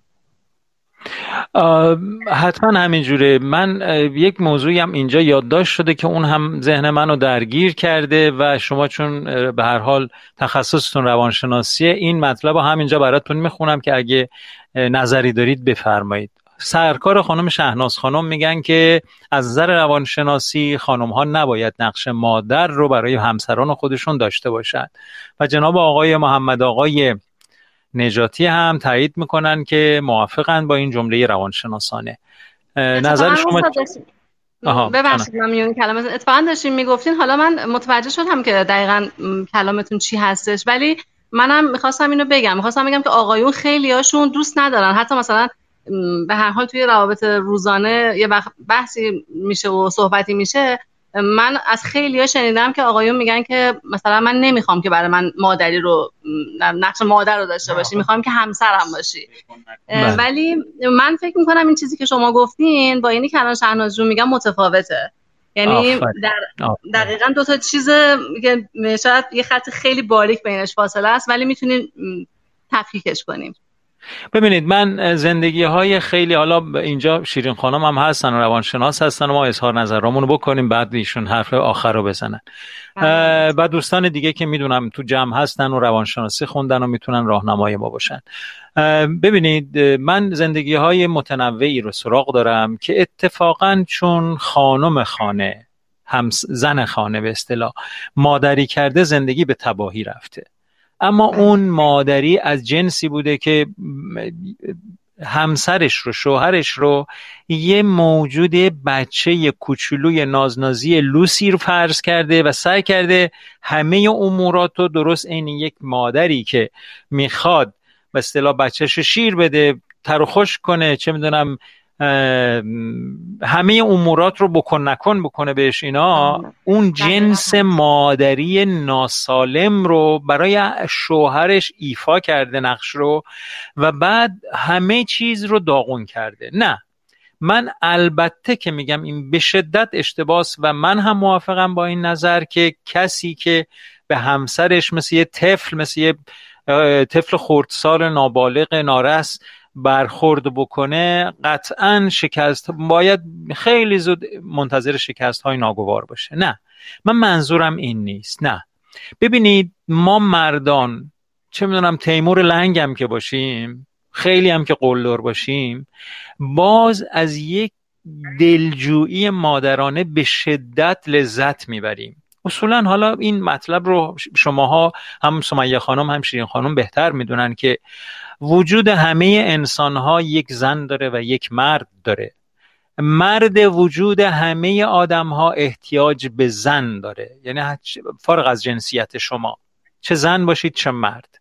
حتما همینجوره. من یک موضوعی هم اینجا یادداشت شده که اون هم ذهن منو درگیر کرده و شما چون به هر حال تخصصتون روانشناسیه این مطلب رو همینجا براتون می‌خونم که اگه نظری دارید بفرمایید. سرکار خانم شهناز خانم میگن که از نظر روانشناسی خانم ها نباید نقش مادر رو برای همسران خودشون داشته باشند و جناب آقای محمد آقای نجاتی هم تایید می‌کنن که موافقن با این جمله روانشناسانه. نظر شما ببخشید من میون کلمه اتفاقا داشتیم می‌گفتین. حالا من متوجه شدم که دقیقا کلامتون چی هستش ولی منم می‌خواستم اینو بگم. می‌خواستم بگم که آقایون خیلی هاشون دوست ندارن. حتی مثلا به هر حال توی روابط روزانه یه بحثی میشه و صحبتی میشه. من از خیلی ها شنیدم که آقایون میگن که مثلا من نمی‌خوام که برای من مادری رو نقش مادر رو داشته باشی می‌خوام که همسرم باشی. بله. ولی من فکر می‌کنم این چیزی که شما گفتین با اینی که الان شهناز جون میگم متفاوته. یعنی در دقیقا دو تا چیز که شاید یه خط خیلی باریک بینش فاصله است ولی می‌تونیم تفکیکش کنیم. ببینید من زندگی های خیلی حالا اینجا شیرین خانم هم هستن و روانشناس هستن و ما اظهار نظرامون بکنیم بعد ایشون حرف آخر رو بزنن. بله. و دوستان دیگه که می‌دونم تو جمع هستن و روانشناسی خوندن و می‌تونن راهنمای ما باشن. ببینید من زندگی های متنوعی رو سراغ دارم که اتفاقا چون خانم خانه هم زن خانه به اصطلاح مادری کرده زندگی به تباهی رفته. اما اون مادری از جنسی بوده که همسرش رو شوهرش رو یه موجود بچه کوچولوی نازنازی لوسی رو فرض کرده و سعی کرده همه امورات رو درست عین یک مادری که می‌خواد به اصطلاح بچهش شیر بده تر و خوش کنه چه می‌دونم همه امورات رو بکن نکن بکنه بهش اینا اون جنس مادری ناسالم رو برای شوهرش ایفا کرده نقش رو و بعد همه چیز رو داغون کرده. نه. من البته که میگم این به شدت اشتباس و من هم موافقم با این نظر که کسی که به همسرش مثل یه طفل مثل یه طفل خردسال نابالغ نارس برخورد بکنه قطعا شکست باید خیلی زود منتظر شکست های ناگوار باشه. نه من منظورم این نیست. نه. ببینید ما مردان چه می‌دونم تیمور لنگ هم که باشیم خیلی هم که قلدر باشیم باز از یک دلجویی مادرانه به شدت لذت می‌بریم. اصولا حالا این مطلب رو شماها هم سمیه خانم هم شیرین خانم بهتر می‌دونن که وجود همه انسان ها یک زن داره و یک مرد داره. مرد وجود همه آدم ها احتیاج به زن داره. یعنی فارغ از جنسیت شما. چه زن باشید چه مرد.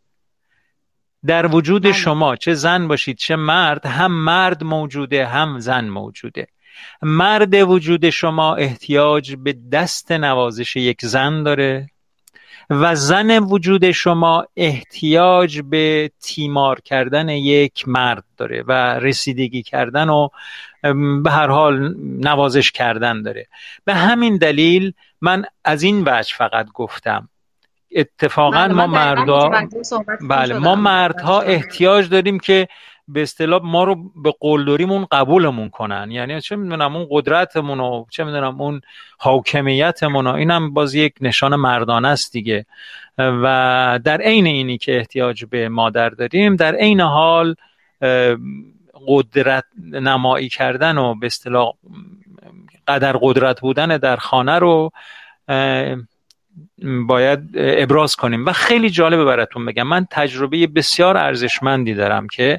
در وجود بله. شما چه زن باشید چه مرد هم مرد موجوده هم زن موجوده. مرد وجود شما احتیاج به دست نوازش یک زن داره. و زن وجود شما احتیاج به تیمار کردن یک مرد داره و رسیدگی کردن و به هر حال نوازش کردن داره. به همین دلیل من از این وجه فقط گفتم. اتفاقا بله، ما مردا بله ما مردها احتیاج داریم که به اصطلاح ما رو به قلدریمون قبولمون کنن. یعنی چه می‌دونم اون قدرتمون و چه می‌دونم اون حاکمیتمون و اینم باز یک نشان مردانه است دیگه. و در عین اینی که احتیاج به مادر داریم در عین حال قدرت نمایی کردن و به اصطلاح قدر قدرت بودن در خانه رو باید ابراز کنیم. و خیلی جالبه براتون بگم. من تجربه بسیار ارزشمندی دارم که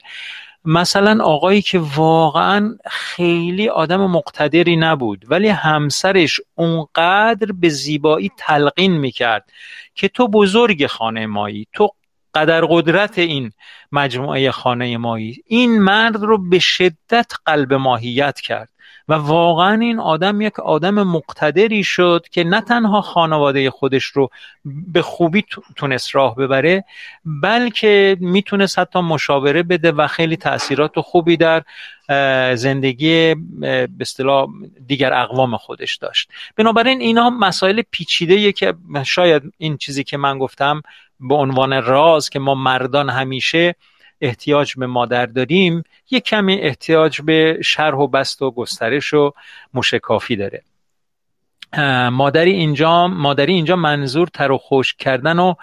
مثلا آقایی که واقعا خیلی آدم مقتدری نبود ولی همسرش اونقدر به زیبایی تلقین می‌کرد که تو بزرگ خانه مایی تو قدر قدرت این مجموعه خانه مایی این مرد رو به شدت قلب ماهیت کرد. و واقعا این آدم یک آدم مقتدری شد که نه تنها خانواده خودش رو به خوبی تونست راه ببره بلکه می‌تونست حتی مشاوره بده و خیلی تاثیرات خوبی در زندگی به اصطلاح دیگر اقوام خودش داشت. بنابراین اینا مسائل پیچیده که شاید این چیزی که من گفتم به عنوان راز که ما مردان همیشه احتیاج به مادر داریم یه کمی احتیاج به شرح و بست و گسترش و مشکافی داره. مادری اینجا مادری اینجا منظور تر و خوش کردن و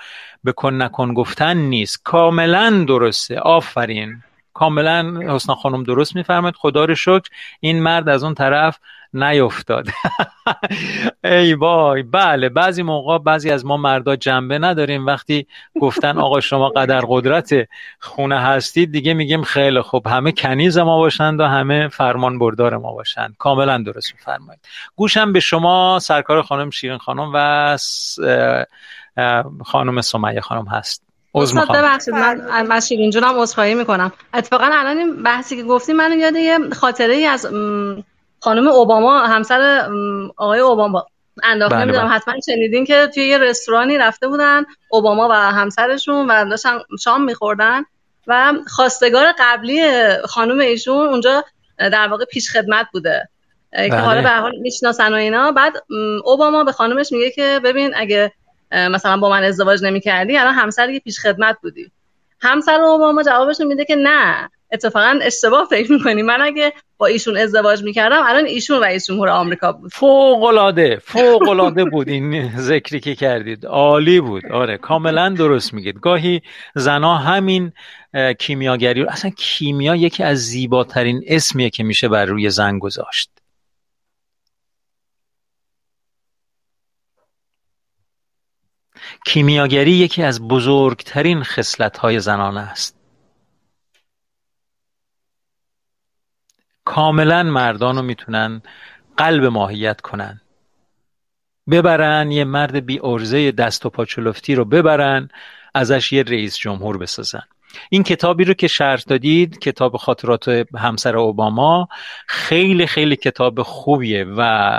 به کن نکن گفتن نیست. کاملا درسته. آفرین. کاملا حسنا خانم درست میفرماد خدا رو شکر. این مرد از اون طرف نیفتاد. ای وای بله بعضی موقع بعضی از ما مردا جنبه نداریم. وقتی گفتن آقا شما قدر قدرت خونه هستید دیگه میگیم خیلی خوب همه کنیز ما باشند و همه فرمان بردار ما باشند. کاملا درست میفرمایید. گوشم به شما سرکار خانم شیرین خانم و خانم سمیه خانم هست. استاد ببخشید من من شیرین جونم عذرخواهی می‌کنم. اتفاقا الان این بحثی که گفتی من یاد یه خاطره ای از خانم اوباما همسر آقای اوباما. انداخته بله نمی‌دونم بله. حتما شنیدین که توی یه رستورانی رفته بودن اوباما و همسرشون و داشتن شام میخوردن. و خواستگار قبلی خانم ایشون اونجا در واقع پیش خدمت بوده. که بله. حالا به حال می‌شناسن و اینا. بعد اوباما به خانمش میگه که ببین اگه مثلا با من ازدواج نمی‌کردی الان همسر یه پیش خدمت بودی. همسر اوباما جوابش میده که نه. اتفاقا اشتباه فکر می‌کنی. من اگه با ایشون ازدواج می‌کردم الان ایشون رئیس جمهور آمریکا بود. فوق العاده فوق العاده بود این ذکری که کردید. عالی بود. آره کاملا درست میگید. گاهی زنا همین کیمیاگری اصلا کیمیا یکی از زیباترین اسمیه که میشه بر روی زن گذاشت. کیمیاگری یکی از بزرگترین های زنانه است. کاملا مردان رو می‌تونن قلب ماهیت کنن. ببرن یه مرد بی ارزه دست و پاچلفتی رو ببرن ازش یه رئیس جمهور بسازن. این کتابی رو که شرط دادید کتاب خاطرات همسر اوباما خیلی خیلی کتاب خوبیه و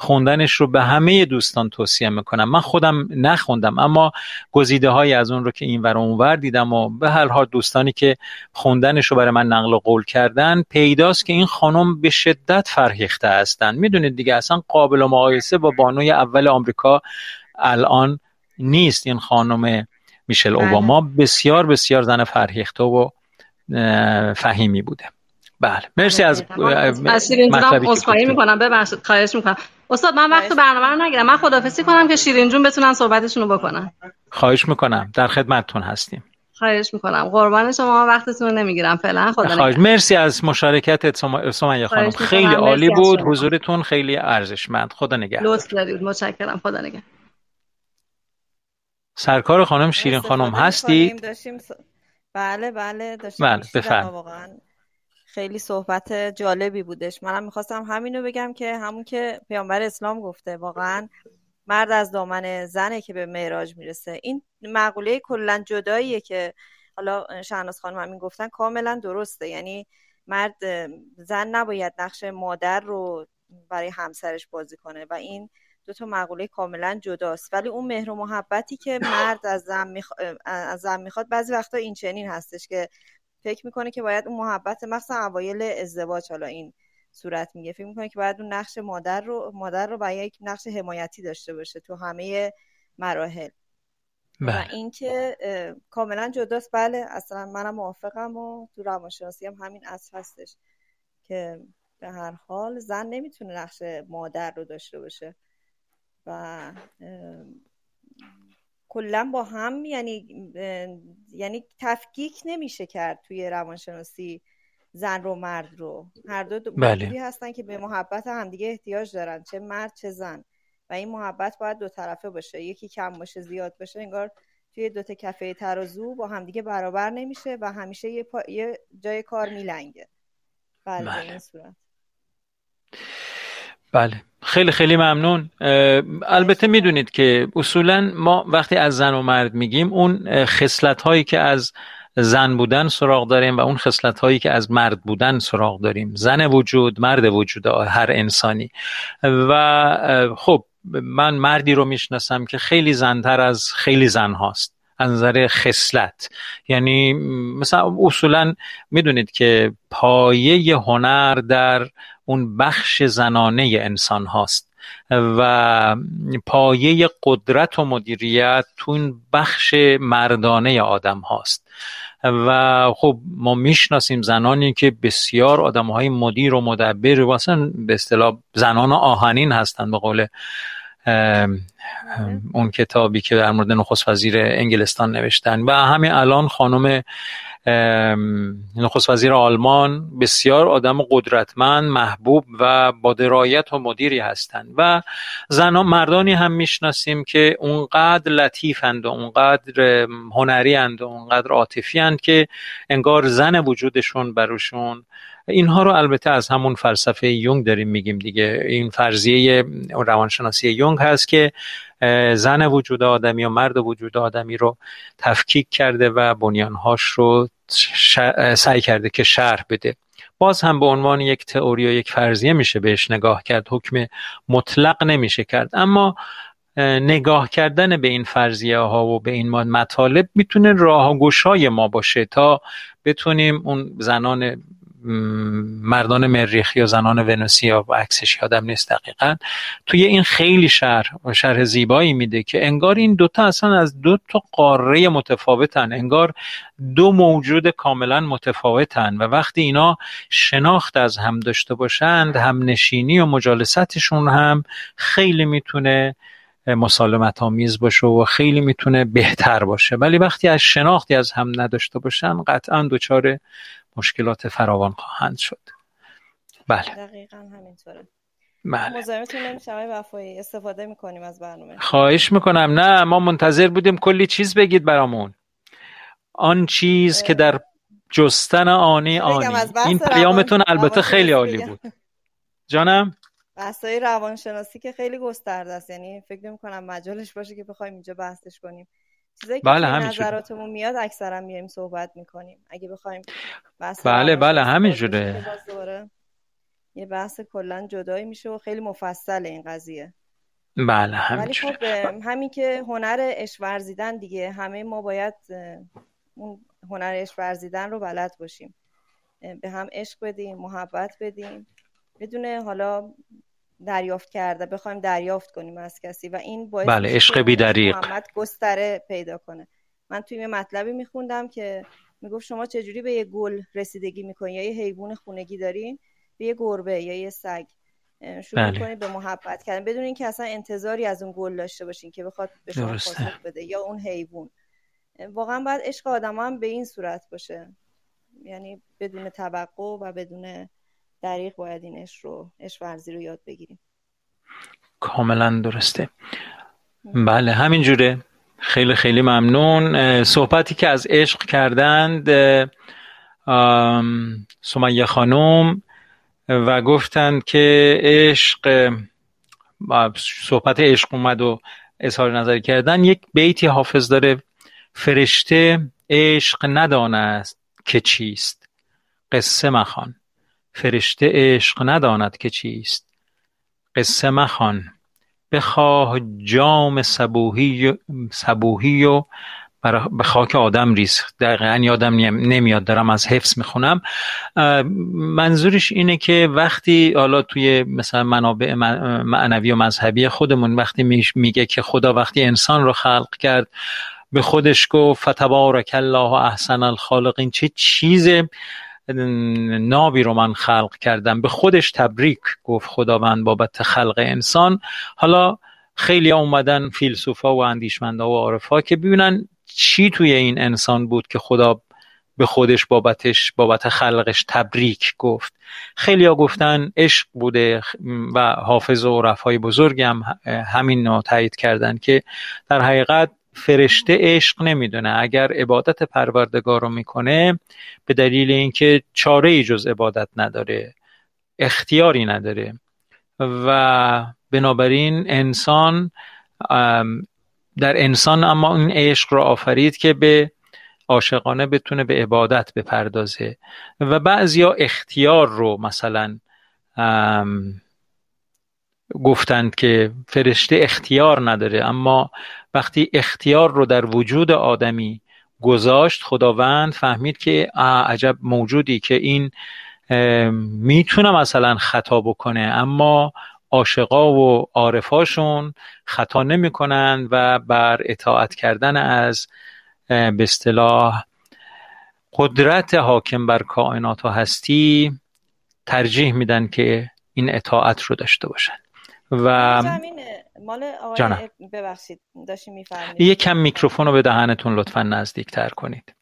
خوندنش رو به همه دوستان توصیه می‌کنم. من خودم نخوندم اما گزیده های از اون رو که این ور اونور دیدم و به هر حال دوستانی که خوندنش رو برای من نقل و قول کردن پیداست که این خانم به شدت فرهیخته هستن. می‌دونید دیگه اصلا قابل مقایسه با بانوی اول آمریکا الان نیست این خانم میشل بله. اوباما. بسیار بسیار زن فرهیخته و فهیمی بوده. بله. مرسی از مطلبی می‌کنم. ببخشید خواهش می‌کنم. استاد من وقت برنامه رو نگیرم. من خدافسی کنم که شیرین جون بتونن صحبتشون رو بکنن. خواهش می‌کنم. در خدمتتون هستیم. خواهش می‌کنم. قربان شما وقتتون رو نمی‌گیرم. فعلا خدا خواهش. مرسی از مشارکتت سمیه خانم. خیلی عالی بود. حضورتون خیلی ارزشمند. خدا نگهدار. لطف دارید. متشکرم. خدا نگهدار. سرکار خانم شیرین خانم هستید؟ بله بله داشتیم بله بفرمایید. خیلی صحبت جالبی بودش. منم می‌خواستم همینو بگم که همون که پیامبر اسلام گفته واقعا مرد از دامن زنه که به معراج می‌رسه. این مقوله کلا جداییه که حالا شهناز خانم همین گفتن کاملا درسته. یعنی مرد زن نباید نقش مادر رو برای همسرش بازی کنه و این دو تا مقوله کاملا جداست. ولی اون مهر و محبتی که مرد از زن, از زن می‌خواد بعضی وقتا این چنین هستش که فکر می‌کنه که باید اون محبت مخصوصا اوایل ازدواج حالا این صورت میگه. فکر می‌کنه که باید اون نقش مادر رو مادر رو باید یک نقش حمایتی داشته باشه تو همه مراحل. بله. و اینکه کاملا جداست. بله اصلا منم موافقم و تو روانشناسی هم همین اصل هستش که به هر حال زن نمی‌تونه نقش مادر رو داشته باشه. و کلا با هم یعنی یعنی تفکیک نمیشه کرد توی روانشناسی زن رو مرد رو. هر دو بله. هستن که به محبت همدیگه احتیاج دارن چه مرد چه زن. و این محبت باید دو طرفه باشه. یکی کم باشه زیاد باشه انگار توی دو تا کفه ترازو با همدیگه برابر نمیشه و همیشه یه, یه جای کار میلنگه. بله, بله. این صورت. بله. خیلی خیلی ممنون. البته می‌دونید که اصولا ما وقتی از زن و مرد میگیم اون خصلت هایی که از زن بودن سراغ داریم و اون خصلت هایی که از مرد بودن سراغ داریم. زن وجود مرد وجود هر انسانی. و خب من مردی رو می‌شناسم که خیلی زنتر از خیلی زن هاست. نظر خصلت. یعنی مثلا اصولا می‌دونید که پایه هنر در اون بخش زنانه انسان هاست و پایه قدرت و مدیریت تو این بخش مردانه آدم هاست. و خب ما می‌شناسیم زنانی که بسیار آدم های مدیر و مدبر و اصلا به اصطلاح زنان آهنین هستند به قول اون کتابی که در مورد نخست وزیر انگلستان نوشتن. و همین الان خانم نخست وزیر آلمان بسیار آدم قدرتمند محبوب و با درایت و مدیری هستند. و زنان مردانی هم می‌شناسیم که اونقدر لطیفند و اونقدر هنری اند و اونقدر عاطفی اند که انگار زن وجودشون بروشون اینها رو البته از همون فلسفه یونگ داریم میگیم دیگه. این فرضیه روانشناسی یونگ هست که زن وجود آدمی و مرد وجود آدمی رو تفکیک کرده و بنیانهاش رو سعی کرده که شرح بده. باز هم به عنوان یک تئوری و یک فرضیه میشه بهش نگاه کرد حکم مطلق نمیشه کرد. اما نگاه کردن به این فرضیه ها و به این مطالب می‌تونه راه ما باشه تا بتونیم اون زنان مردان مریخی یا زنان ونوسی و عکسش یادم نیست دقیقا. توی این خیلی و شرح زیبایی میده که انگار این دوتا اصلا از دو تا قاره متفاوتن. انگار دو موجود کاملا متفاوتن و وقتی اینا شناخت از هم داشته باشند هم نشینی و مجالستشون هم خیلی می‌تونه مسالمت آمیز باشه و خیلی می‌تونه بهتر باشه. ولی وقتی از شناختی از هم نداشته باشن قطعا دچار مشکلات فراوان خواهند شد. بله. دقیقا همینطوره. بله. وفایی استفاده می‌کنیم از برنامه. خواهش می‌کنم. نه ما منتظر بودیم کلی چیز بگید برامون. آن چیز که در جستن آنی آنی. این پیامتون البته خیلی عالی بود. جانم؟ بحثای روانشناسی که خیلی گسترده است. یعنی فکر نمی کنم مجالش باشه که بخوایم اینجا بحثش کنیم. چیزایی بله که نظراتمون میاد اکثرا میایم صحبت می‌کنیم. اگه بخوایم بله بله همینجوره. یه بحث کلا جدایی میشه و خیلی مفصله این قضیه. بله همینجوره. خب همین که هنر اش ورزیدن دیگه همه ما باید اون هنر اش ورزیدن رو بلد باشیم. به هم عشق بدیم محبت بدیم. بدون حالا دریافت کرده بخوایم دریافت کنیم از کسی و این باعث بله عشق بیدریق محمد گستره پیدا کنه. من توی مطلبی میخوندم که می‌گفت شما چجوری به یه گل رسیدگی می‌کنی؟ یا یه حیوان خونگی دارین به یه گربه یا یه سگ. شروع بله. کنید به محبت کردن بدون اینکه اصلا انتظاری از اون گل داشته باشین که بخواد به شما پاسخ بده یا اون حیوان. واقعا باید عشق آدم هم به این صورت باشه. یعنی بدون توقع و بدون دریق باید این اش رو اش ورزی رو یاد بگیریم. کاملا درسته. بله همینجوره خیلی خیلی ممنون. صحبتی که از عشق کردند سمیه خانم و گفتند که عشق صحبت عشق اومد و اظهار نظر کردن. یک بیتی حافظ داره. فرشته عشق ندانه که چیست. قصه مخوان. فرشته عشق نداند که چیست. قصه مخوان. بخواه جام صبوحی و به خاک آدم ریز. دقیقا یادم نمیاد دارم از حفظ می‌خونم. منظورش اینه که وقتی حالا توی مثلا منابع معنوی و مذهبی خودمون وقتی میگه که خدا وقتی انسان رو خلق کرد به خودش گفت فتبارک الله احسن الخالقین. چه چیز نابی رو من خلق کردم. به خودش تبریک گفت خداوند بابت خلق انسان. حالا خیلی اومدن فیلسوفا و اندیشمندا و عارفا که ببینن چی توی این انسان بود که خدا به خودش بابتش بابت خلقش تبریک گفت. خیلی ها گفتن عشق بوده و حافظ و عرفای بزرگ هم همین رو تایید کردن که در حقیقت فرشته عشق نمی‌دونه. اگر عبادت پروردگار رو می‌کنه به دلیل اینکه چاره ای جز عبادت نداره اختیاری نداره. و بنابراین انسان در انسان اما این عشق رو آفرید که به عاشقانه بتونه به عبادت بپردازه. و بعضیا اختیار رو مثلا گفتند که فرشته اختیار نداره اما وقتی اختیار رو در وجود آدمی گذاشت خداوند فهمید که عجب موجودی که این می‌تونه مثلا خطا بکنه اما عاشقا و عارفاشون خطا نمی‌کنن و بر اطاعت کردن از به اصطلاح قدرت حاکم بر کائنات و هستی ترجیح میدن که این اطاعت رو داشته باشن. و مال آقای ببخشید داشتی یه کم میکروفون رو به دهنتون لطفا نزدیک تر کنید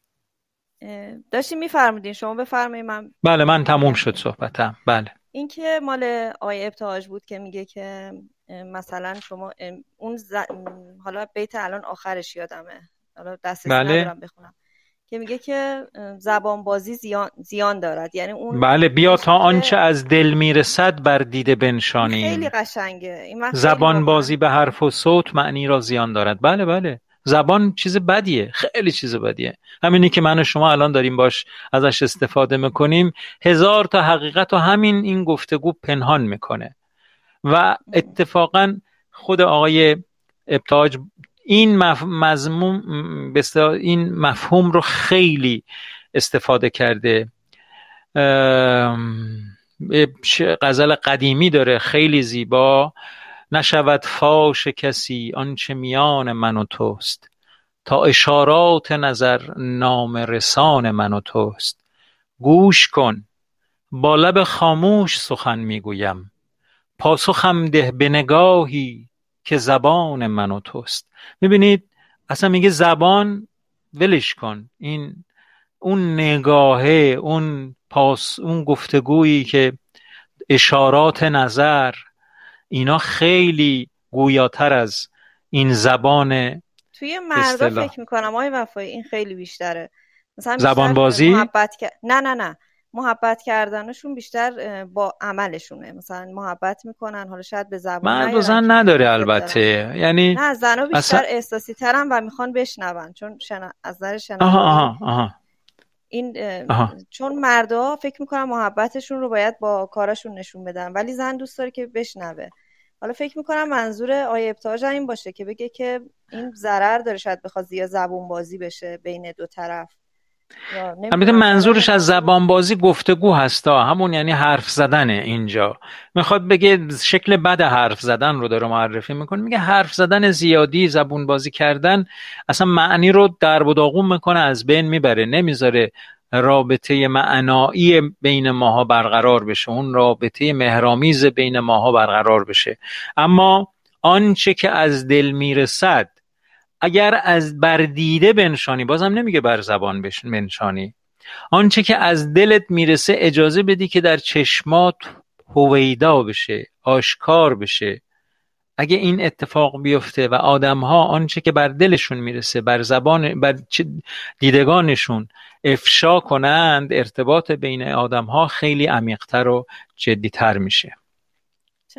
داشتی میفرمودین شما بفرمایید من بله من تموم شد صحبتم. بله. این که مال آقای ابتهاج بود که میگه که مثلا شما اون حالا بیت الان آخرش یادمه. حالا دستش بله. ندارم بخونم. که میگه که زبان بازی زیان, زیان دارد. یعنی اون بله بیا تا آنچه از دل می‌رسد بر دیده بنشانی خیلی قشنگه. این زبان بازی به حرف و صوت معنی را زیان دارد. بله بله. زبان چیز بدیه. خیلی چیز بدیه. همینی که من و شما الان داریم باش ازش استفاده می‌کنیم. هزار تا حقیقت و همین این گفتگو پنهان می‌کنه. و اتفاقا خود آقای ابتاج این مضموم این مفهوم رو خیلی استفاده کرده. غزل قدیمی داره خیلی زیبا. نشود فاش کسی آنچه میان من و توست. تا اشارات نظر نام رسان من و توست. گوش کن با لب خاموش سخن می‌گویم. پاسخم ده به نگاهی که زبان من و توست. می‌بینید اصلا میگه زبان ولش کن. این اون نگاهه اون پاس اون گفتگویی که اشارات نظر اینا خیلی گویاتر از این زبان توی مردا فکر می‌کنم آقای وفایی این خیلی بیشتره. مثلا زبان بازی محبت... نه نه نه. محبت کردنشون بیشتر با عملشونه. مثلا محبت می‌کنن حالا شاید به زبان مرد زن نداره البته. یعنی نه زنها بیشتر اصلا... احساسی ترن و می‌خوان بشنون چون شنا... از نظر شنوایی آها آها. این چون مردا فکر می‌کنن محبتشون رو باید با کارشون نشون بدن ولی زن دوست داره که بشنوه. حالا فکر می‌کنم منظور آیه ابتاج این باشه که بگه که این ضرر داره شاید بخواد زیاد زبون بازی بشه بین دو طرف. البته منظورش از زبان بازی گفتگو هستا همون یعنی حرف زدنه اینجا. می‌خواد بگه شکل بد حرف زدن رو داره معرفی می‌کنه. میگه حرف زدن زیادی زبون بازی کردن اصلا معنی رو در و داغون می‌کنه از بین می‌بره. نمی‌ذاره رابطه معنایی بین ماها برقرار بشه. اون رابطه مهرامیز بین ماها برقرار بشه. اما آنچه که از دل می‌رسد اگر از بر دیده بنشانی بازم نمیگه بر زبان بنشانی. آنچه که از دلت می‌رسه اجازه بدی که در چشمات هویدا بشه آشکار بشه. اگه این اتفاق بیفته و آدم ها آنچه که بر دلشون می‌رسه بر زبان بر دیدگانشون افشا کنند ارتباط بین آدم ها خیلی عمیقتر و جدیتر میشه.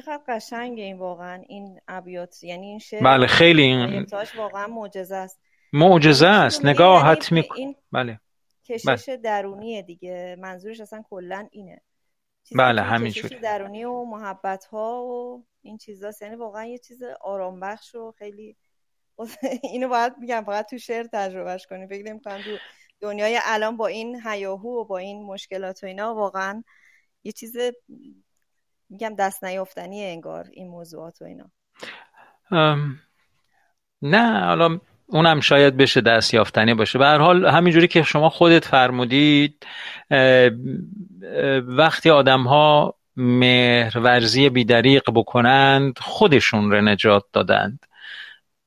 چقدر قشنگه این واقعا این ابیات یعنی این شعر بله خیلی این واقعا معجزه است. معجزه است. نگاهت یعنی می بله. کشش بله. درونیه دیگه. منظورش اصلا کلا اینه. بله همینجوری درونی و محبت ها و این چیزاست. یعنی واقعا یه چیز آرام بخش و خیلی اینو باید میگم فقط تو شعر تجربهش کنی. فکر نمی‌کنم تو دنیای الان با این هیاهو و با این مشکلات و اینا واقعا یه چیز میگم دست نیافتنی انگار این موضوعات و اینا. نه حالا اونم شاید بشه دست یافتنی باشه. به هر حال همینجوری که شما خودت فرمودید وقتی آدم ها مهرورزی بیدریق بکنند خودشون رو نجات دادند.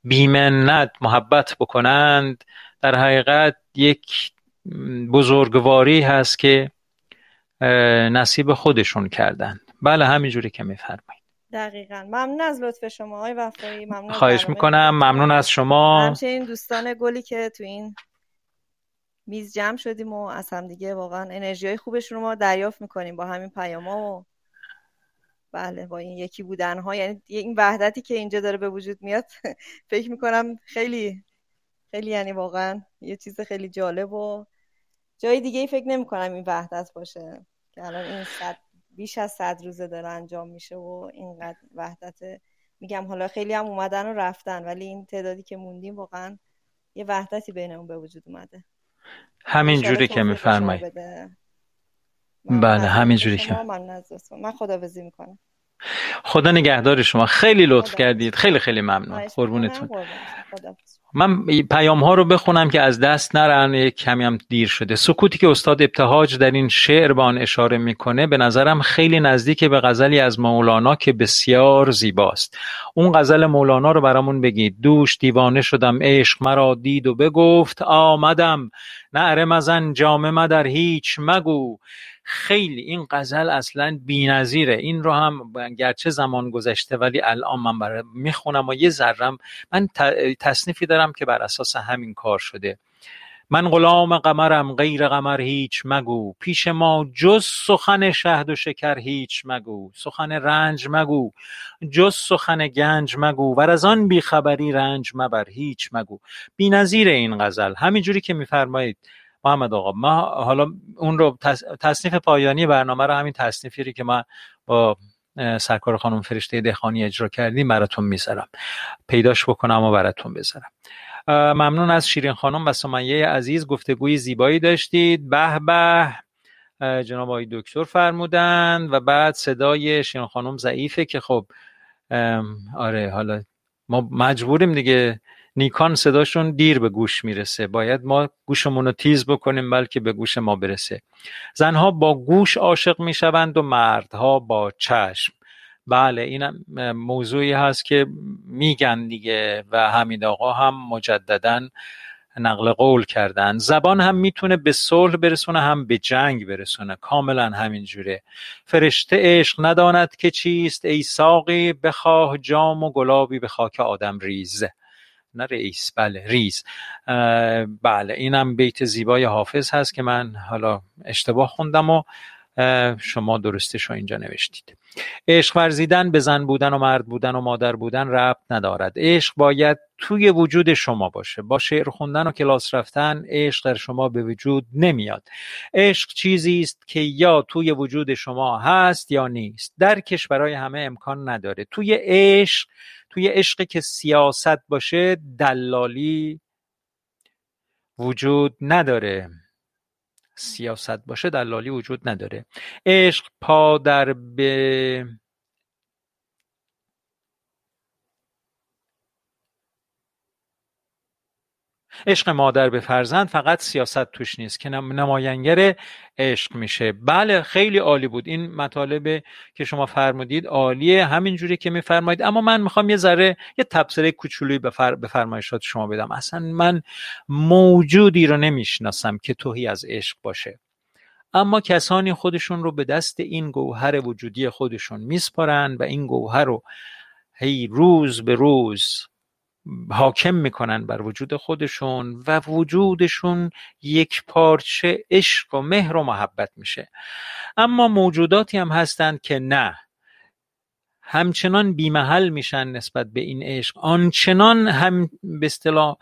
بیمنت محبت بکنند. در حقیقت یک بزرگواری هست که نصیب خودشون کردند بله همینجوری که میفرمایید. دقیقا. ممنون از لطف شما های وفایی. ممنون خواهش می‌کنم. ممنون از شما. همچنین دوستان گلی که تو این میز جمع شدیم و از هم دیگه واقعا انرژی های خوبشون رو ما دریافت می‌کنیم با همین پیاما و بله با این یکی بودن ها یعنی این وحدتی که اینجا داره به وجود میاد فکر می‌کنم خیلی خیلی یعنی واقعا یه چیز خیلی جالب و جای دیگه ای فکر نمی کنم این وحدت باشه. که الان این صد بیش از صد روزه داره انجام میشه و اینقدر وحدت. میگم حالا خیلی هم اومدن و رفتن ولی این تعدادی که موندیم واقعا یه وحدتی بینمون به وجود اومده. همین جوری که میفرمایید بله همین جوری که. من من خداوزی می‌کنم. خدا نگهدار شما. خیلی لطف کردید. خیلی خیلی ممنون. قربونتون. من پیام ها رو بخونم که از دست نرن یک کمی هم دیر شده. سکوتی که استاد ابتهاج در این شعر به آن اشاره می‌کنه به نظرم خیلی نزدیک به غزلی از مولانا که بسیار زیباست. اون غزل مولانا رو برامون بگید. دوش دیوانه شدم عشق مرا دید و بگفت آمدم. نعره مزن جامه در هیچ مگو. خیلی این غزل اصلا بی‌نظیره. این رو هم گرچه زمان گذشته ولی الان من برای می‌خونم و یه ذرم من تصنیفی دارم که بر اساس همین کار شده. من غلام قمرم غیر قمر هیچ مگو. پیش ما جز سخن شهد و شکر هیچ مگو. سخن رنج مگو. جز سخن گنج مگو. ور از آن بیخبری رنج مبر هیچ مگو. بی‌نظیر این غزل. همینجوری که میفرمایید محمد آقا ما حالا اون رو تصنیف پایانی برنامه رو همین تصنیفی که ما با سرکار خانم فرشته دهخانی اجرا کردیم براتون می‌ذارم. پیداش بکنم و براتون بذارم. ممنون از شیرین خانم و سمیه عزیز گفتگوی زیبایی داشتید. به به. جناب آقای دکتر فرمودن و بعد صدای شیرین خانم ضعیفه که خب آره حالا ما مجبوریم دیگه نیکان صداشون دیر به گوش می‌رسه. باید ما گوشمون رو تیز بکنیم بلکه به گوش ما برسه. زنها با گوش عاشق می‌شوند و مردها با چشم. بله این موضوعی هست که میگن دیگه و حمید آقا هم مجددا نقل قول کردن. زبان هم می‌تونه به صلح برسونه هم به جنگ برسونه. کاملا همینجوره فرشته عشق نداند که چیست ای ساقی بخواه جام و گلابی به خاک آدم ریزه نه رئیس بله ریز بله اینم بیت زیبای حافظ هست که من حالا اشتباه خوندم و شما درستش رو اینجا نوشتید. عشق ورزیدن به زن بودن و مرد بودن و مادر بودن ربط ندارد. عشق باید توی وجود شما باشه. با شعر خوندن و کلاس رفتن عشق در شما به وجود نمیاد. عشق چیزی است که یا توی وجود شما هست یا نیست. درکش برای همه امکان نداره. توی عشق توی عشقی که سیاست باشه دلالی وجود نداره. سیاست باشه دلالی وجود نداره. عشق پا در به عشق مادر به فرزند فقط سیاست توش نیست که نماینگر عشق میشه. بله خیلی عالی بود. این مطالب که شما فرمودید عالیه. همینجوری که میفرمایید. اما من می‌خوام یه ذره یه تبصره فر... به فرمایشات شما بدم. اصلا من موجودی رو نمی‌شناسم که توهی از عشق باشه. اما کسانی خودشون رو به دست این گوهر وجودی خودشون میسپارن و این گوهر رو هی روز به روز حاکم می‌کنن بر وجود خودشون و وجودشون یک پارچه عشق و مهر و محبت میشه. اما موجوداتی هم هستند که نه. همچنان بیمحل میشن نسبت به این عشق. آنچنان هم به اصطلاح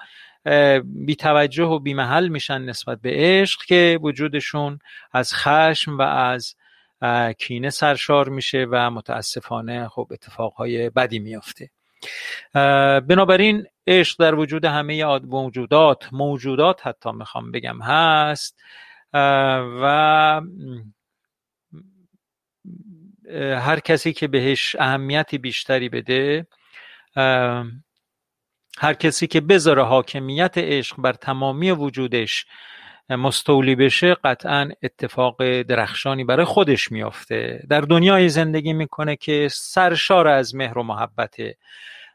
بی توجه و بیمحل میشن نسبت به عشق که وجودشون از خشم و از کینه سرشار میشه و متاسفانه خب اتفاقهای بدی میافته. بنابراین عشق در وجود همه موجودات موجودات حتی می‌خوام بگم هست. و هر کسی که بهش اهمیتی بیشتری بده هر کسی که بذاره حاکمیت عشق بر تمامی وجودش مستولی بشه قطعا اتفاق درخشانی برای خودش میافته. در دنیای زندگی می‌کنه که سرشار از مهر و محبته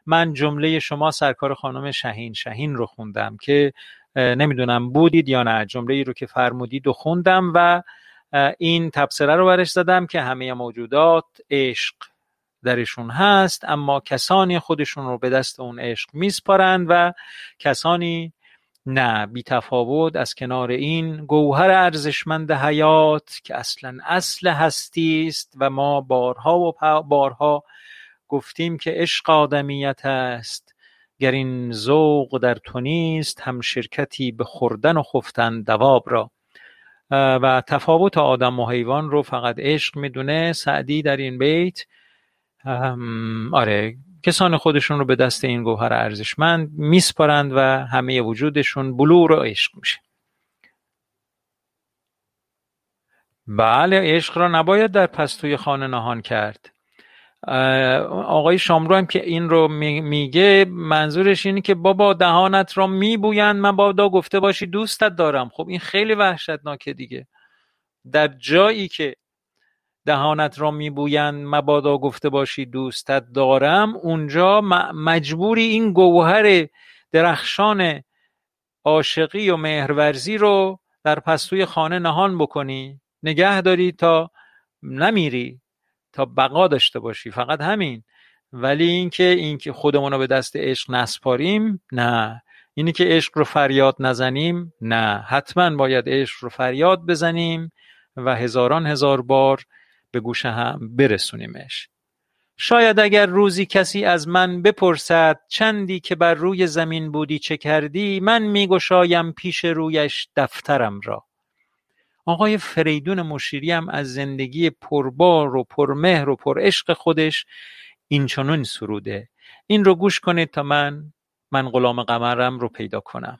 من جمله شما سرکار خانم شهین شهین رو خوندم که نمی‌دونم بودید یا نه جمله ای رو که فرمودید و خوندم و این تبصره رو برش زدم که همه موجودات عشق درشون هست اما کسانی خودشون رو به دست اون عشق میسپارند و کسانی نه بی تفاوت از کنار این گوهر ارزشمند حیات که اصلا اصل هستی است و ما بارها و بارها گفتیم که عشق آدمیت است. گر این ذوق در تو نیست هم شرکتی به خوردن و خفتن دواب را. و تفاوت آدم و حیوان رو فقط عشق می‌دونه. سعدی در این بیت. آره کسان خودشون رو به دست این گوهر ارزشمند میسپارند و همه وجودشون بلور و عشق میشه. بله عشق را نباید در پستوی خانه نهان کرد. آقای شامرو هم که این رو میگه منظورش اینه که بابا دهانت را میبویند من بادا گفته باشی دوستت دارم. خب این خیلی وحشتناکه دیگه. در جایی که دهانت را میبویند. مبادا گفته باشی دوستت دارم. اونجا مجبوری این گوهر درخشان عاشقی و مهرورزی رو در پستوی خانه نهان بکنی. نگه داری تا نمیری تا بقا داشته باشی. فقط همین. ولی اینکه اینکه خودمون رو به دست عشق نسپاریم نه. اینی که عشق رو فریاد نزنیم نه. حتما باید عشق رو فریاد بزنیم و هزاران هزار بار به گوش هم برسونیمش. شاید اگر روزی کسی از من بپرسد چندی که بر روی زمین بودی چه کردی من میگشایم پیش رویش دفترم را. آقای فریدون مشیری هم از زندگی پربار و پرمهر و پرعشق خودش این چنون سروده. این رو گوش کنید تا من من غلام قمرم رو پیدا کنم.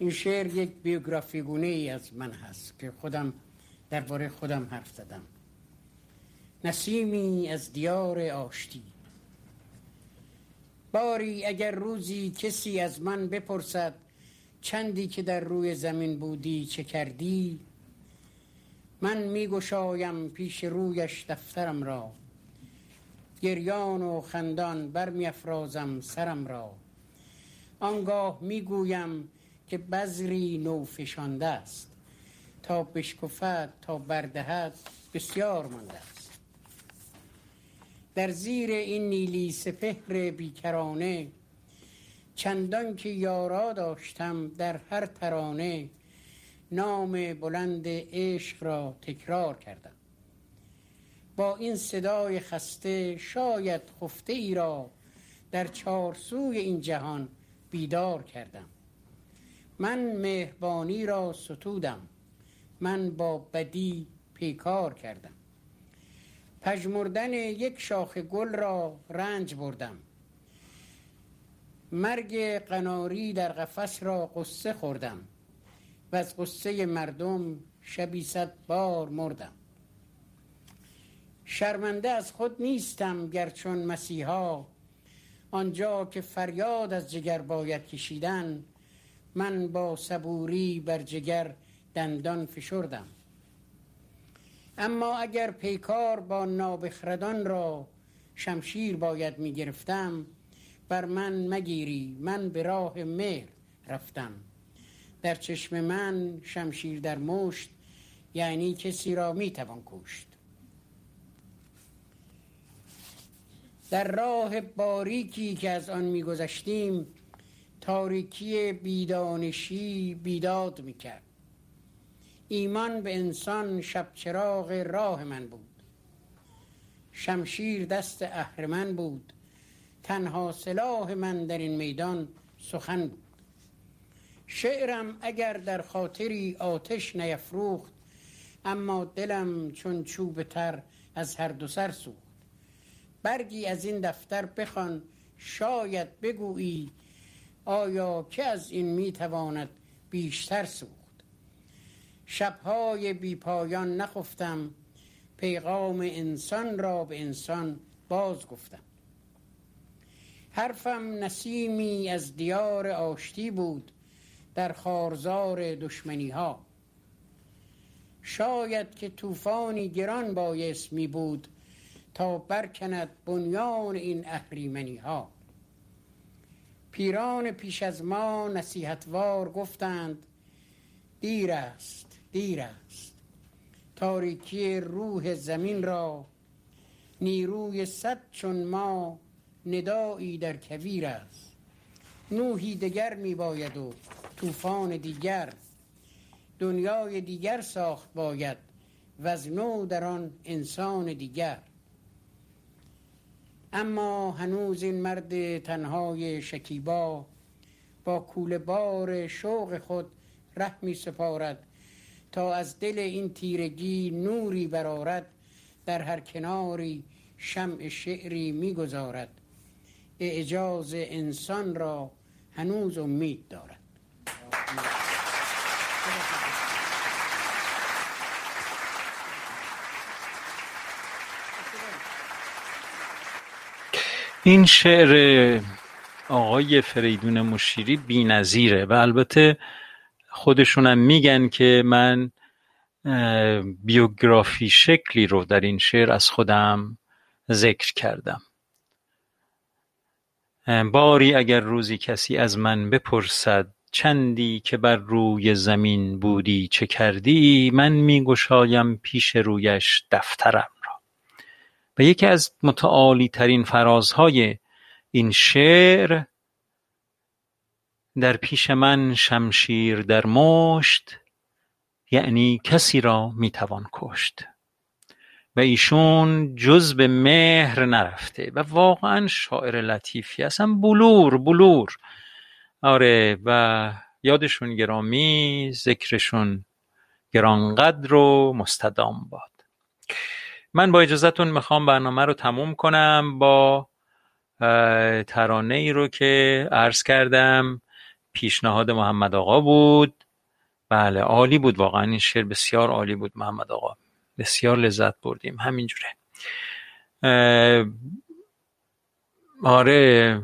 این شعر یک بیوگرافی گونه ای از من هست که خودم درباره خودم حرف زدم. نسیمی از دیار آشتی. باری اگر روزی کسی از من بپرسد چندی که در روی زمین بودی چه کردی من میگشایم پیش رویش دفترم را. گریان و خندان برمیافرازم سرم را. آنگاه می‌گویم که بذری نو فشانده است. تا بشکفد تا بردهد بسیار مانده است. در زیر این نیلی سپهر بیکرانه چندان که یارا داشتم در هر ترانه نام بلند عشق را تکرار کردم. با این صدای خسته شاید خفته ای را در چارسوی این جهان بیدار کردم. من مهربانی را ستودم. من با بدی پیکار کردم. پژمردن یک شاخ گل را رنج بردم. مرگ قناری در قفس را قصه خوردم. و از قصه مردم شبی صد بار مردم. شرمنده از خود نیستم گرچون مسیحا. آنجا که فریاد از جگر باید کشیدن من با صبوری بر جگر دندان فشردم. اما اگر پیکار با نابخردان را شمشیر باید می گرفتم بر من مگیری من به راه مهر رفتم. در چشم من شمشیر در مشت یعنی کسی را می توان کشت. در راه باریکی که از آن میگذشتیم تاریکی بیدانشی بیداد می‌کرد. ایمان به انسان شب چراغ راه من بود. شمشیر دست اهرمن بود. تنها سلاح من در این میدان سخن بود. شعرم اگر در خاطری آتش نیفروخت اما دلم چون چوب تر از هر دو سر سوخت. برگی از این دفتر بخوان شاید بگویی آیا که از این می‌تواند بیشتر سوخت؟ شبهای بی پایان نخفتم پیغام انسان را به انسان باز گفتم حرفم نسیمی از دیار آشتی بود در خارزار دشمنی ها شاید که طوفانی گران بایست می بود تا برکند بنیان این اهریمنی ها پیران پیش از ما نصیحتوار گفتند دیر است دیر است. تاریکی روح زمین را نیروی صد چون ما ندایی در کویر است. نوحی دیگر می باید و طوفان دیگر دنیای دیگر ساخت باید و از نو در آن انسان دیگر. اما هنوز این مرد تنهای شکیبا با کول بار شوق خود ره می سپارد تا از دل این تیرگی نوری برارد در هر کناری شمع شعری می‌گذارد. اعجاز انسان را هنوز امید دارد. این شعر آقای فریدون مشیری بی نظیره و البته خودشونم میگن که من بیوگرافی شکلی رو در این شعر از خودم ذکر کردم. باری اگر روزی کسی از من بپرسد چندی که بر روی زمین بودی چه کردی من میگشایم پیش رویش دفترم. و یکی از متعالی ترین فرازهای این شعر در پیش من شمشیر در مشت یعنی کسی را می‌توان کشت. و ایشون جز به مهر نرفته و واقعا شاعر لطیفی اصلا بلور بلور. آره و یادشون گرامی ذکرشون گرانقدر و مستدام باد. من با اجازهتون می‌خوام برنامه رو تموم کنم با ترانه ای رو که عرض کردم. پیشنهاد محمد آقا بود. بله عالی بود واقعا. این شعر بسیار عالی بود محمد آقا. بسیار لذت بردیم. همینجوره. آره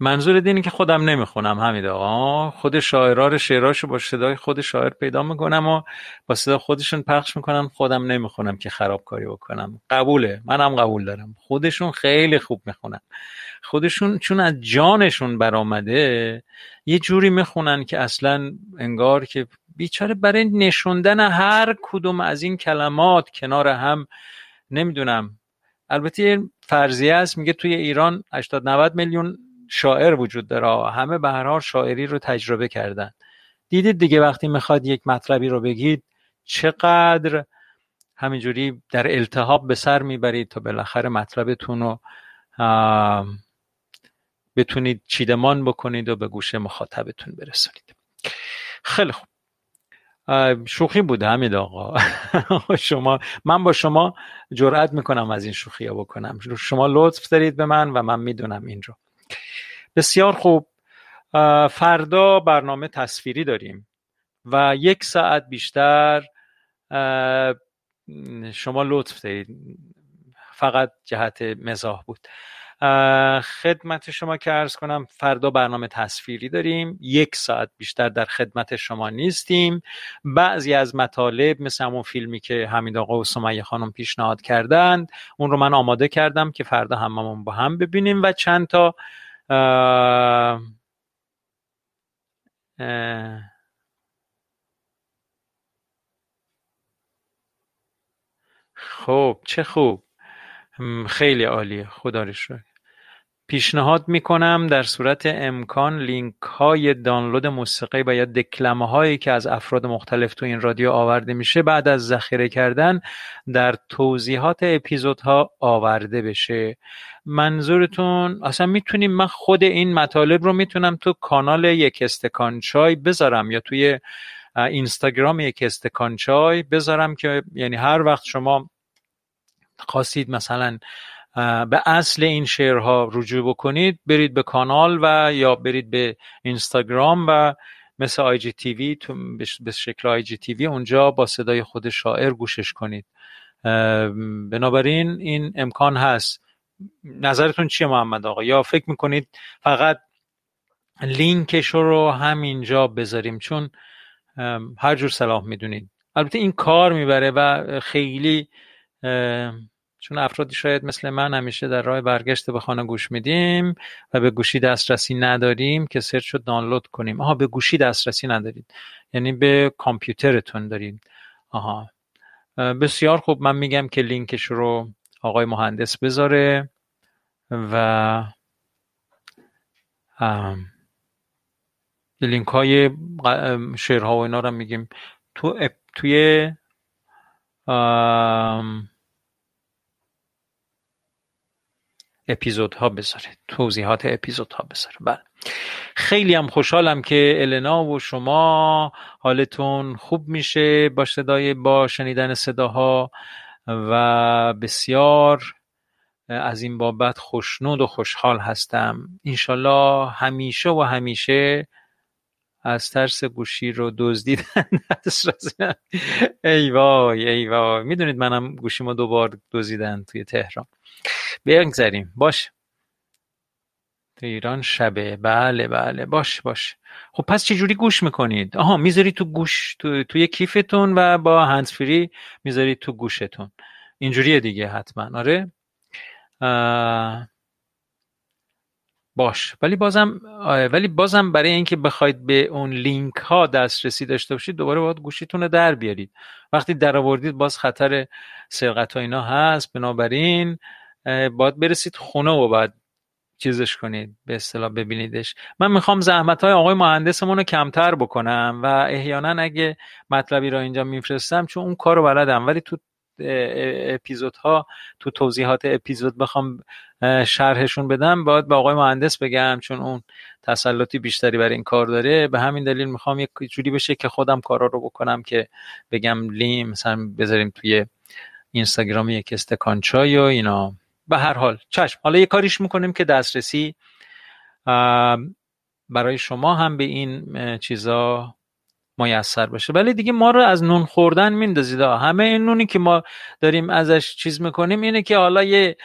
منظور اینه که خودم نمی‌خونم حمید آقا؟ خود شاعرها رو شعراشو با صدای خود شاعر پیدا می‌کنم و با صدا خودشون پخش می‌کنم خودم نمی‌خونم که خرابکاری بکنم. قبوله منم قبول دارم. خودشون خیلی خوب می‌خونن. خودشون چون از جانشون برآمده یه جوری می‌خونن که اصلا انگار که بیچاره برای نشوندن هر کدوم از این کلمات کنار هم نمی‌دونم. البته فرضیه است میگه توی ایران 80 90 میلیون شاعر وجود داره. همه به هر شاعری رو تجربه کردن. دیدید دیگه وقتی می‌خواد یک مطلبی رو بگید چقدر همینجوری در التهاب به سر می‌برید تا بالاخره مطلبتون رو بتونید چیدمان بکنید و به گوش مخاطبتون برسونید. خیلی خوب. شوخی بوده همین آقا. شما من با شما جرأت می‌کنم از این شوخی ها بکنم. شما لطف دارید به من و من می‌دونم این رو. بسیار خوب. فردا برنامه تصویری داریم و یک ساعت بیشتر شما لطف دارید. فقط جهت مزاح بود. خدمت شما که ارز کنم فردا برنامه تصویری داریم. یک ساعت بیشتر در خدمت شما نیستیم. بعضی از مطالب مثل همون فیلمی که حمید آقا و سمیه خانم پیشنهاد کردند اون رو من آماده کردم که فردا هممون با هم ببینیم و چند تا خب چه خوب. خیلی عالیه. خدا رو پیشنهاد می‌کنم در صورت امکان لینک های دانلود موسیقی و یا دکلمه هایی که از افراد مختلف تو این رادیو آورده میشه بعد از ذخیره کردن در توضیحات اپیزودها آورده بشه. منظورتون اصلا می‌تونیم من خود این مطالب رو می‌تونم تو کانال یک استکان چای بذارم یا توی اینستاگرام یک استکان چای بذارم که یعنی هر وقت شما خواستید مثلا به اصل این شعرها رجوع بکنید. برید به کانال و یا برید به اینستاگرام و مثل آی جی تیوی به شکل آی جی تیوی اونجا با صدای خود شاعر گوشش کنید. بنابراین این امکان هست. نظرتون چیه محمد آقا؟ یا فکر می‌کنید فقط لینکش رو همینجا بذاریم؟ چون هر جور صلاح می‌دونید. البته این کار می‌بره و خیلی چون افرادی شاید مثل من همیشه در راه برگشت به خانه گوش میدیم و به گوشی دسترسی نداریم که سرچ رو دانلود کنیم. آها به گوشی دسترسی ندارید. یعنی به کامپیوترتون دارید. آها. بسیار خوب. من میگم که لینکش رو آقای مهندس بذاره و لینک های شعرها و اینا رو میگیم. تو توی اپیزودها بذاره توضیحات اپیزودها بذاره. بله. خیلی هم خوشحالم که النا و شما حالتون خوب میشه با صدای با شنیدن صداها و بسیار از این بابت خوشنود و خوشحال هستم. انشالله همیشه و همیشه از ترس گوشی رو دزدیدن ای وای ای وای. می‌دونید منم گوشیمو دوبار دزدیدن توی تهران. بگذریم باش. تو ایران شبه. بله بله. باش باش. خب پس چجوری گوش می‌کنید؟ آها می‌ذاری تو گوش تو توی کیفتون و با هندزفری می‌ذاری تو گوشتون. اینجوریه دیگه حتما. آره؟ باش. ولی بازم ولی بازم برای اینکه بخواید به اون لینک ها دسترسی داشته باشید دوباره باید گوشیتون رو در بیارید. وقتی در آوردید باز خطر سرقت ها اینا هست. بنابراین باید برسید خونه و بعد چیزش کنید به اصطلاح ببینیدش. من می‌خوام زحمت های آقای مهندسمون رو کمتر بکنم و احیانا اگه مطلبی را اینجا میفرستم چون اون کار رو بلدم. ولی تو اپیزودها تو توضیحات اپیزود بخوام شرحشون بدم باید به آقای مهندس بگم چون اون تسلطی بیشتری برای این کار داره. به همین دلیل می‌خوام یک جوری بشه که خودم کارا رو بکنم که بگم لیم مثلا بذاریم توی اینستاگرام یک استکان چای و اینا. به هر حال. چشم. حالا یه کاریش می‌کنیم که دسترسی برای شما هم به این چیزا میسر بشه ولی دیگه ما رو از نون خوردن میندازید. همه این نونی که ما داریم ازش چیز می‌کنیم اینه که حالا یه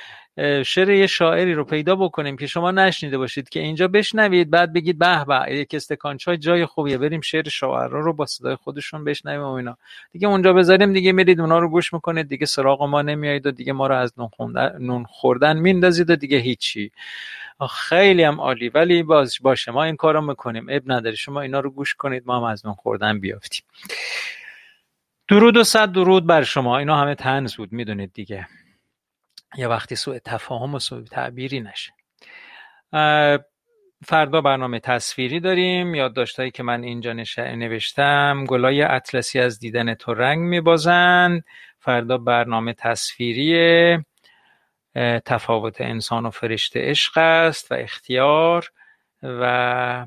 شعر یه شاعری رو پیدا بکنیم که شما نشنیده باشید که اینجا بشنوید بعد بگید به به یک استکان چای جای خوبیه بریم شعر شاعرها رو با صدای خودشون بشنویم و اینا. دیگه اونجا بذاریم دیگه میرید اونا رو گوش می‌کنید دیگه سراغ ما نمیایید و دیگه ما رو از نون خوردن میندازید و دیگه هیچی. خیلی هم عالی. ولی باز باشه ما این کارو می‌کنیم. اب نداره شما اینا رو گوش کنید ما هم از نون خوردن بیافتیم. درود و صد درود بر شما. اینا همه تنز بود می‌دونید دیگه. یه وقتی سوء تفاهم و سوء تعبیری نشه. فردا برنامه تصویری داریم. یادداشتهایی که من اینجا نوشتم. گلای اطلسی از دیدن تو رنگ میبازند فردا برنامه تصویری تفاوت انسان و فرشته عشق است و اختیار و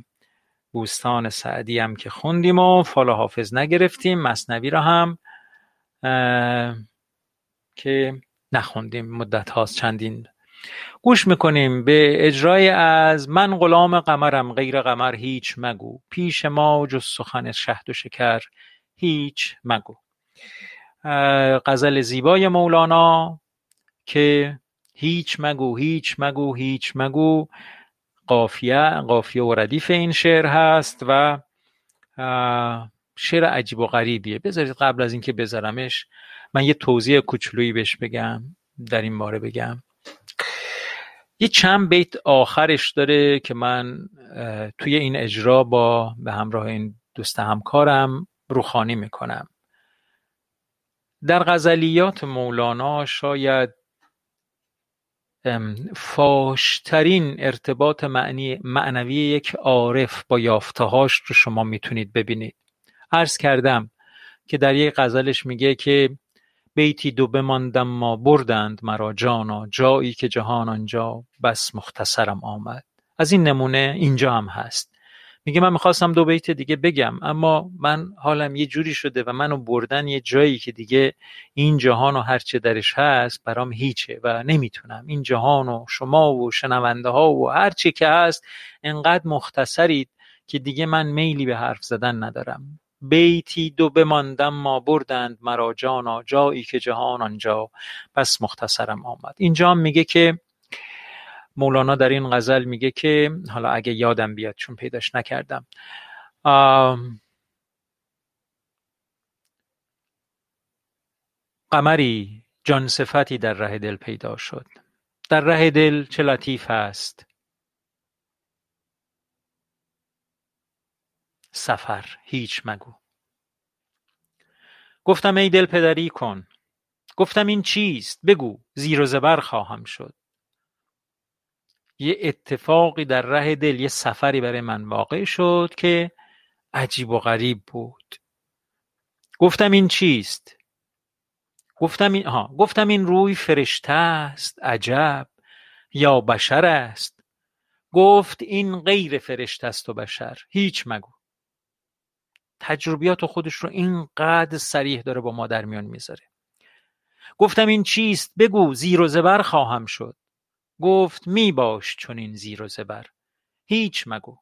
بوستان سعدی هم که خوندیم و فال حافظ نگرفتیم. مصنوی را هم که نخوندیم مدت هاست چندین. گوش می‌کنیم به اجرای از من غلام قمرم غیر قمر هیچ مگو. پیش ما جز سخن شهد و شکر هیچ مگو. غزل زیبای مولانا که هیچ مگو هیچ مگو هیچ مگو. قافیه قافیه و ردیف این شعر هست و شعر عجیب و غریبیه. بذارید قبل از اینکه بذارمش من یه توضیح کوچولویی بهش بگم در این باره بگم. یه چند بیت آخرش داره که من توی این اجرا با به همراه این دوست همکارم روخانی می‌کنم. در غزلیات مولانا شاید فاشترین ارتباط معنی معنوی یک عارف با یافتهاش رو شما می‌تونید ببینید. عرض کردم که در یک غزلش میگه که بیتی دو بماندم ما بردند مرا جانا جایی که جهان آنجا بس مختصرم آمد. از این نمونه اینجا هم هست. میگه من می‌خواستم دو بیت دیگه بگم اما من حالم یه جوری شده و منو بردن یه جایی که دیگه این جهان و هرچه درش هست برام هیچه و نمی‌تونم. این جهان و شما و شنونده ها و هرچه که هست انقدر مختصرید که دیگه من میلی به حرف زدن ندارم. بیتی دو بماندم ما بردند مرا جانا جایی که جهان آنجا بس مختصرم آمد. اینجا میگه که مولانا در این غزل میگه که حالا اگه یادم بیاد چون پیداش نکردم. قمری جان صفتی در ره دل پیدا شد. در ره دل چه لطیف است. سفر هیچ مگو. گفتم ای دل پدری کن. گفتم این چیست؟ بگو زیر و زبر خواهم شد. یه اتفاقی در ره دل یه سفری برای من واقع شد که عجیب و غریب بود. گفتم این چیست؟ گفتم این ها گفتم این روی فرشته است عجب یا بشر است. گفت این غیر فرشته است و بشر هیچ مگو. تجربیات خودش رو اینقدر سریح داره با ما در میان می‌ذاره. گفتم این چیست؟ بگو زیر و زبر خواهم شد. گفت می باش چنین زیر و زبر. هیچ مگو.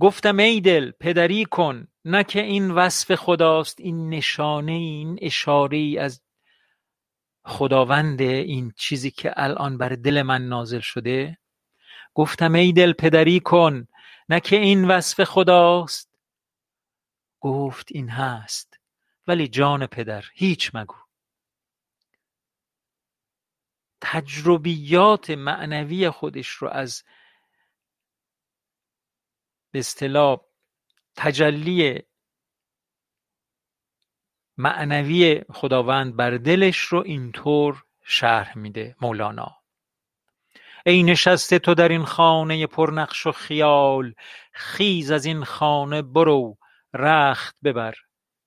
گفتم ای دل پدری کن. نه که این وصف خداست این نشانه این اشاره ای از خداوند این چیزی که الان بر دل من نازل شده. گفتم ای دل پدری کن. نه که این وصف خداست. گفت این هست ولی جان پدر هیچ مگو. تجربیات معنوی خودش رو از به اصطلاح تجلی معنوی خداوند بر دلش رو اینطور شرح میده مولانا. ای نشسته تو در این خانه پرنقش و خیال خیز از این خانه برو رخت ببر.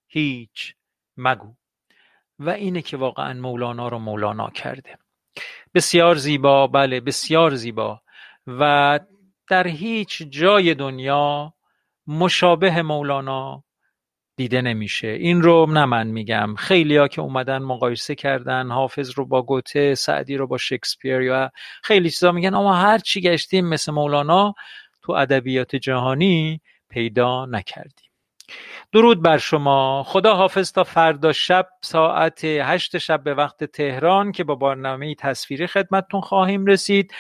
هیچ مگو. و اینه که واقعا مولانا رو مولانا کرده. بسیار زیبا بله بسیار زیبا. و در هیچ جای دنیا مشابه مولانا دیده نمیشه. این رو نه من میگم. خیلیا که اومدن مقایسه کردن حافظ رو با گوته سعدی رو با شکسپیر یا خیلی چیزا میگن. اما هر چی گشتیم مثل مولانا تو ادبیات جهانی پیدا نکردیم. درود بر شما. خدا حافظ تا فردا شب ساعت هشت شب به وقت تهران که با برنامه تصویری خدمتتون خواهیم رسید.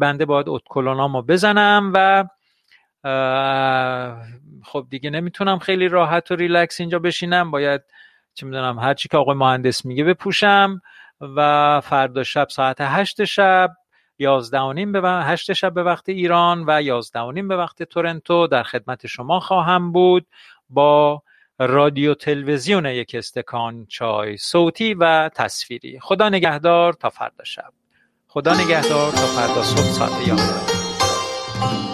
بنده باید اتکلونامو بزنم و خب دیگه نمی‌تونم خیلی راحت و ریلکس اینجا بشینم. باید چه می‌دونم هر چی که آقای مهندس میگه بپوشم و فردا شب ساعت هشت شب یازده و نیم به هشت شب به وقت ایران و یازده و نیم به وقت تورنتو در خدمت شما خواهم بود با رادیو تلویزیون یک استکان چای صوتی و تصویری. خدا نگهدار تا فردا شب. خدا نگهدار تا فردا صبح ساعت 11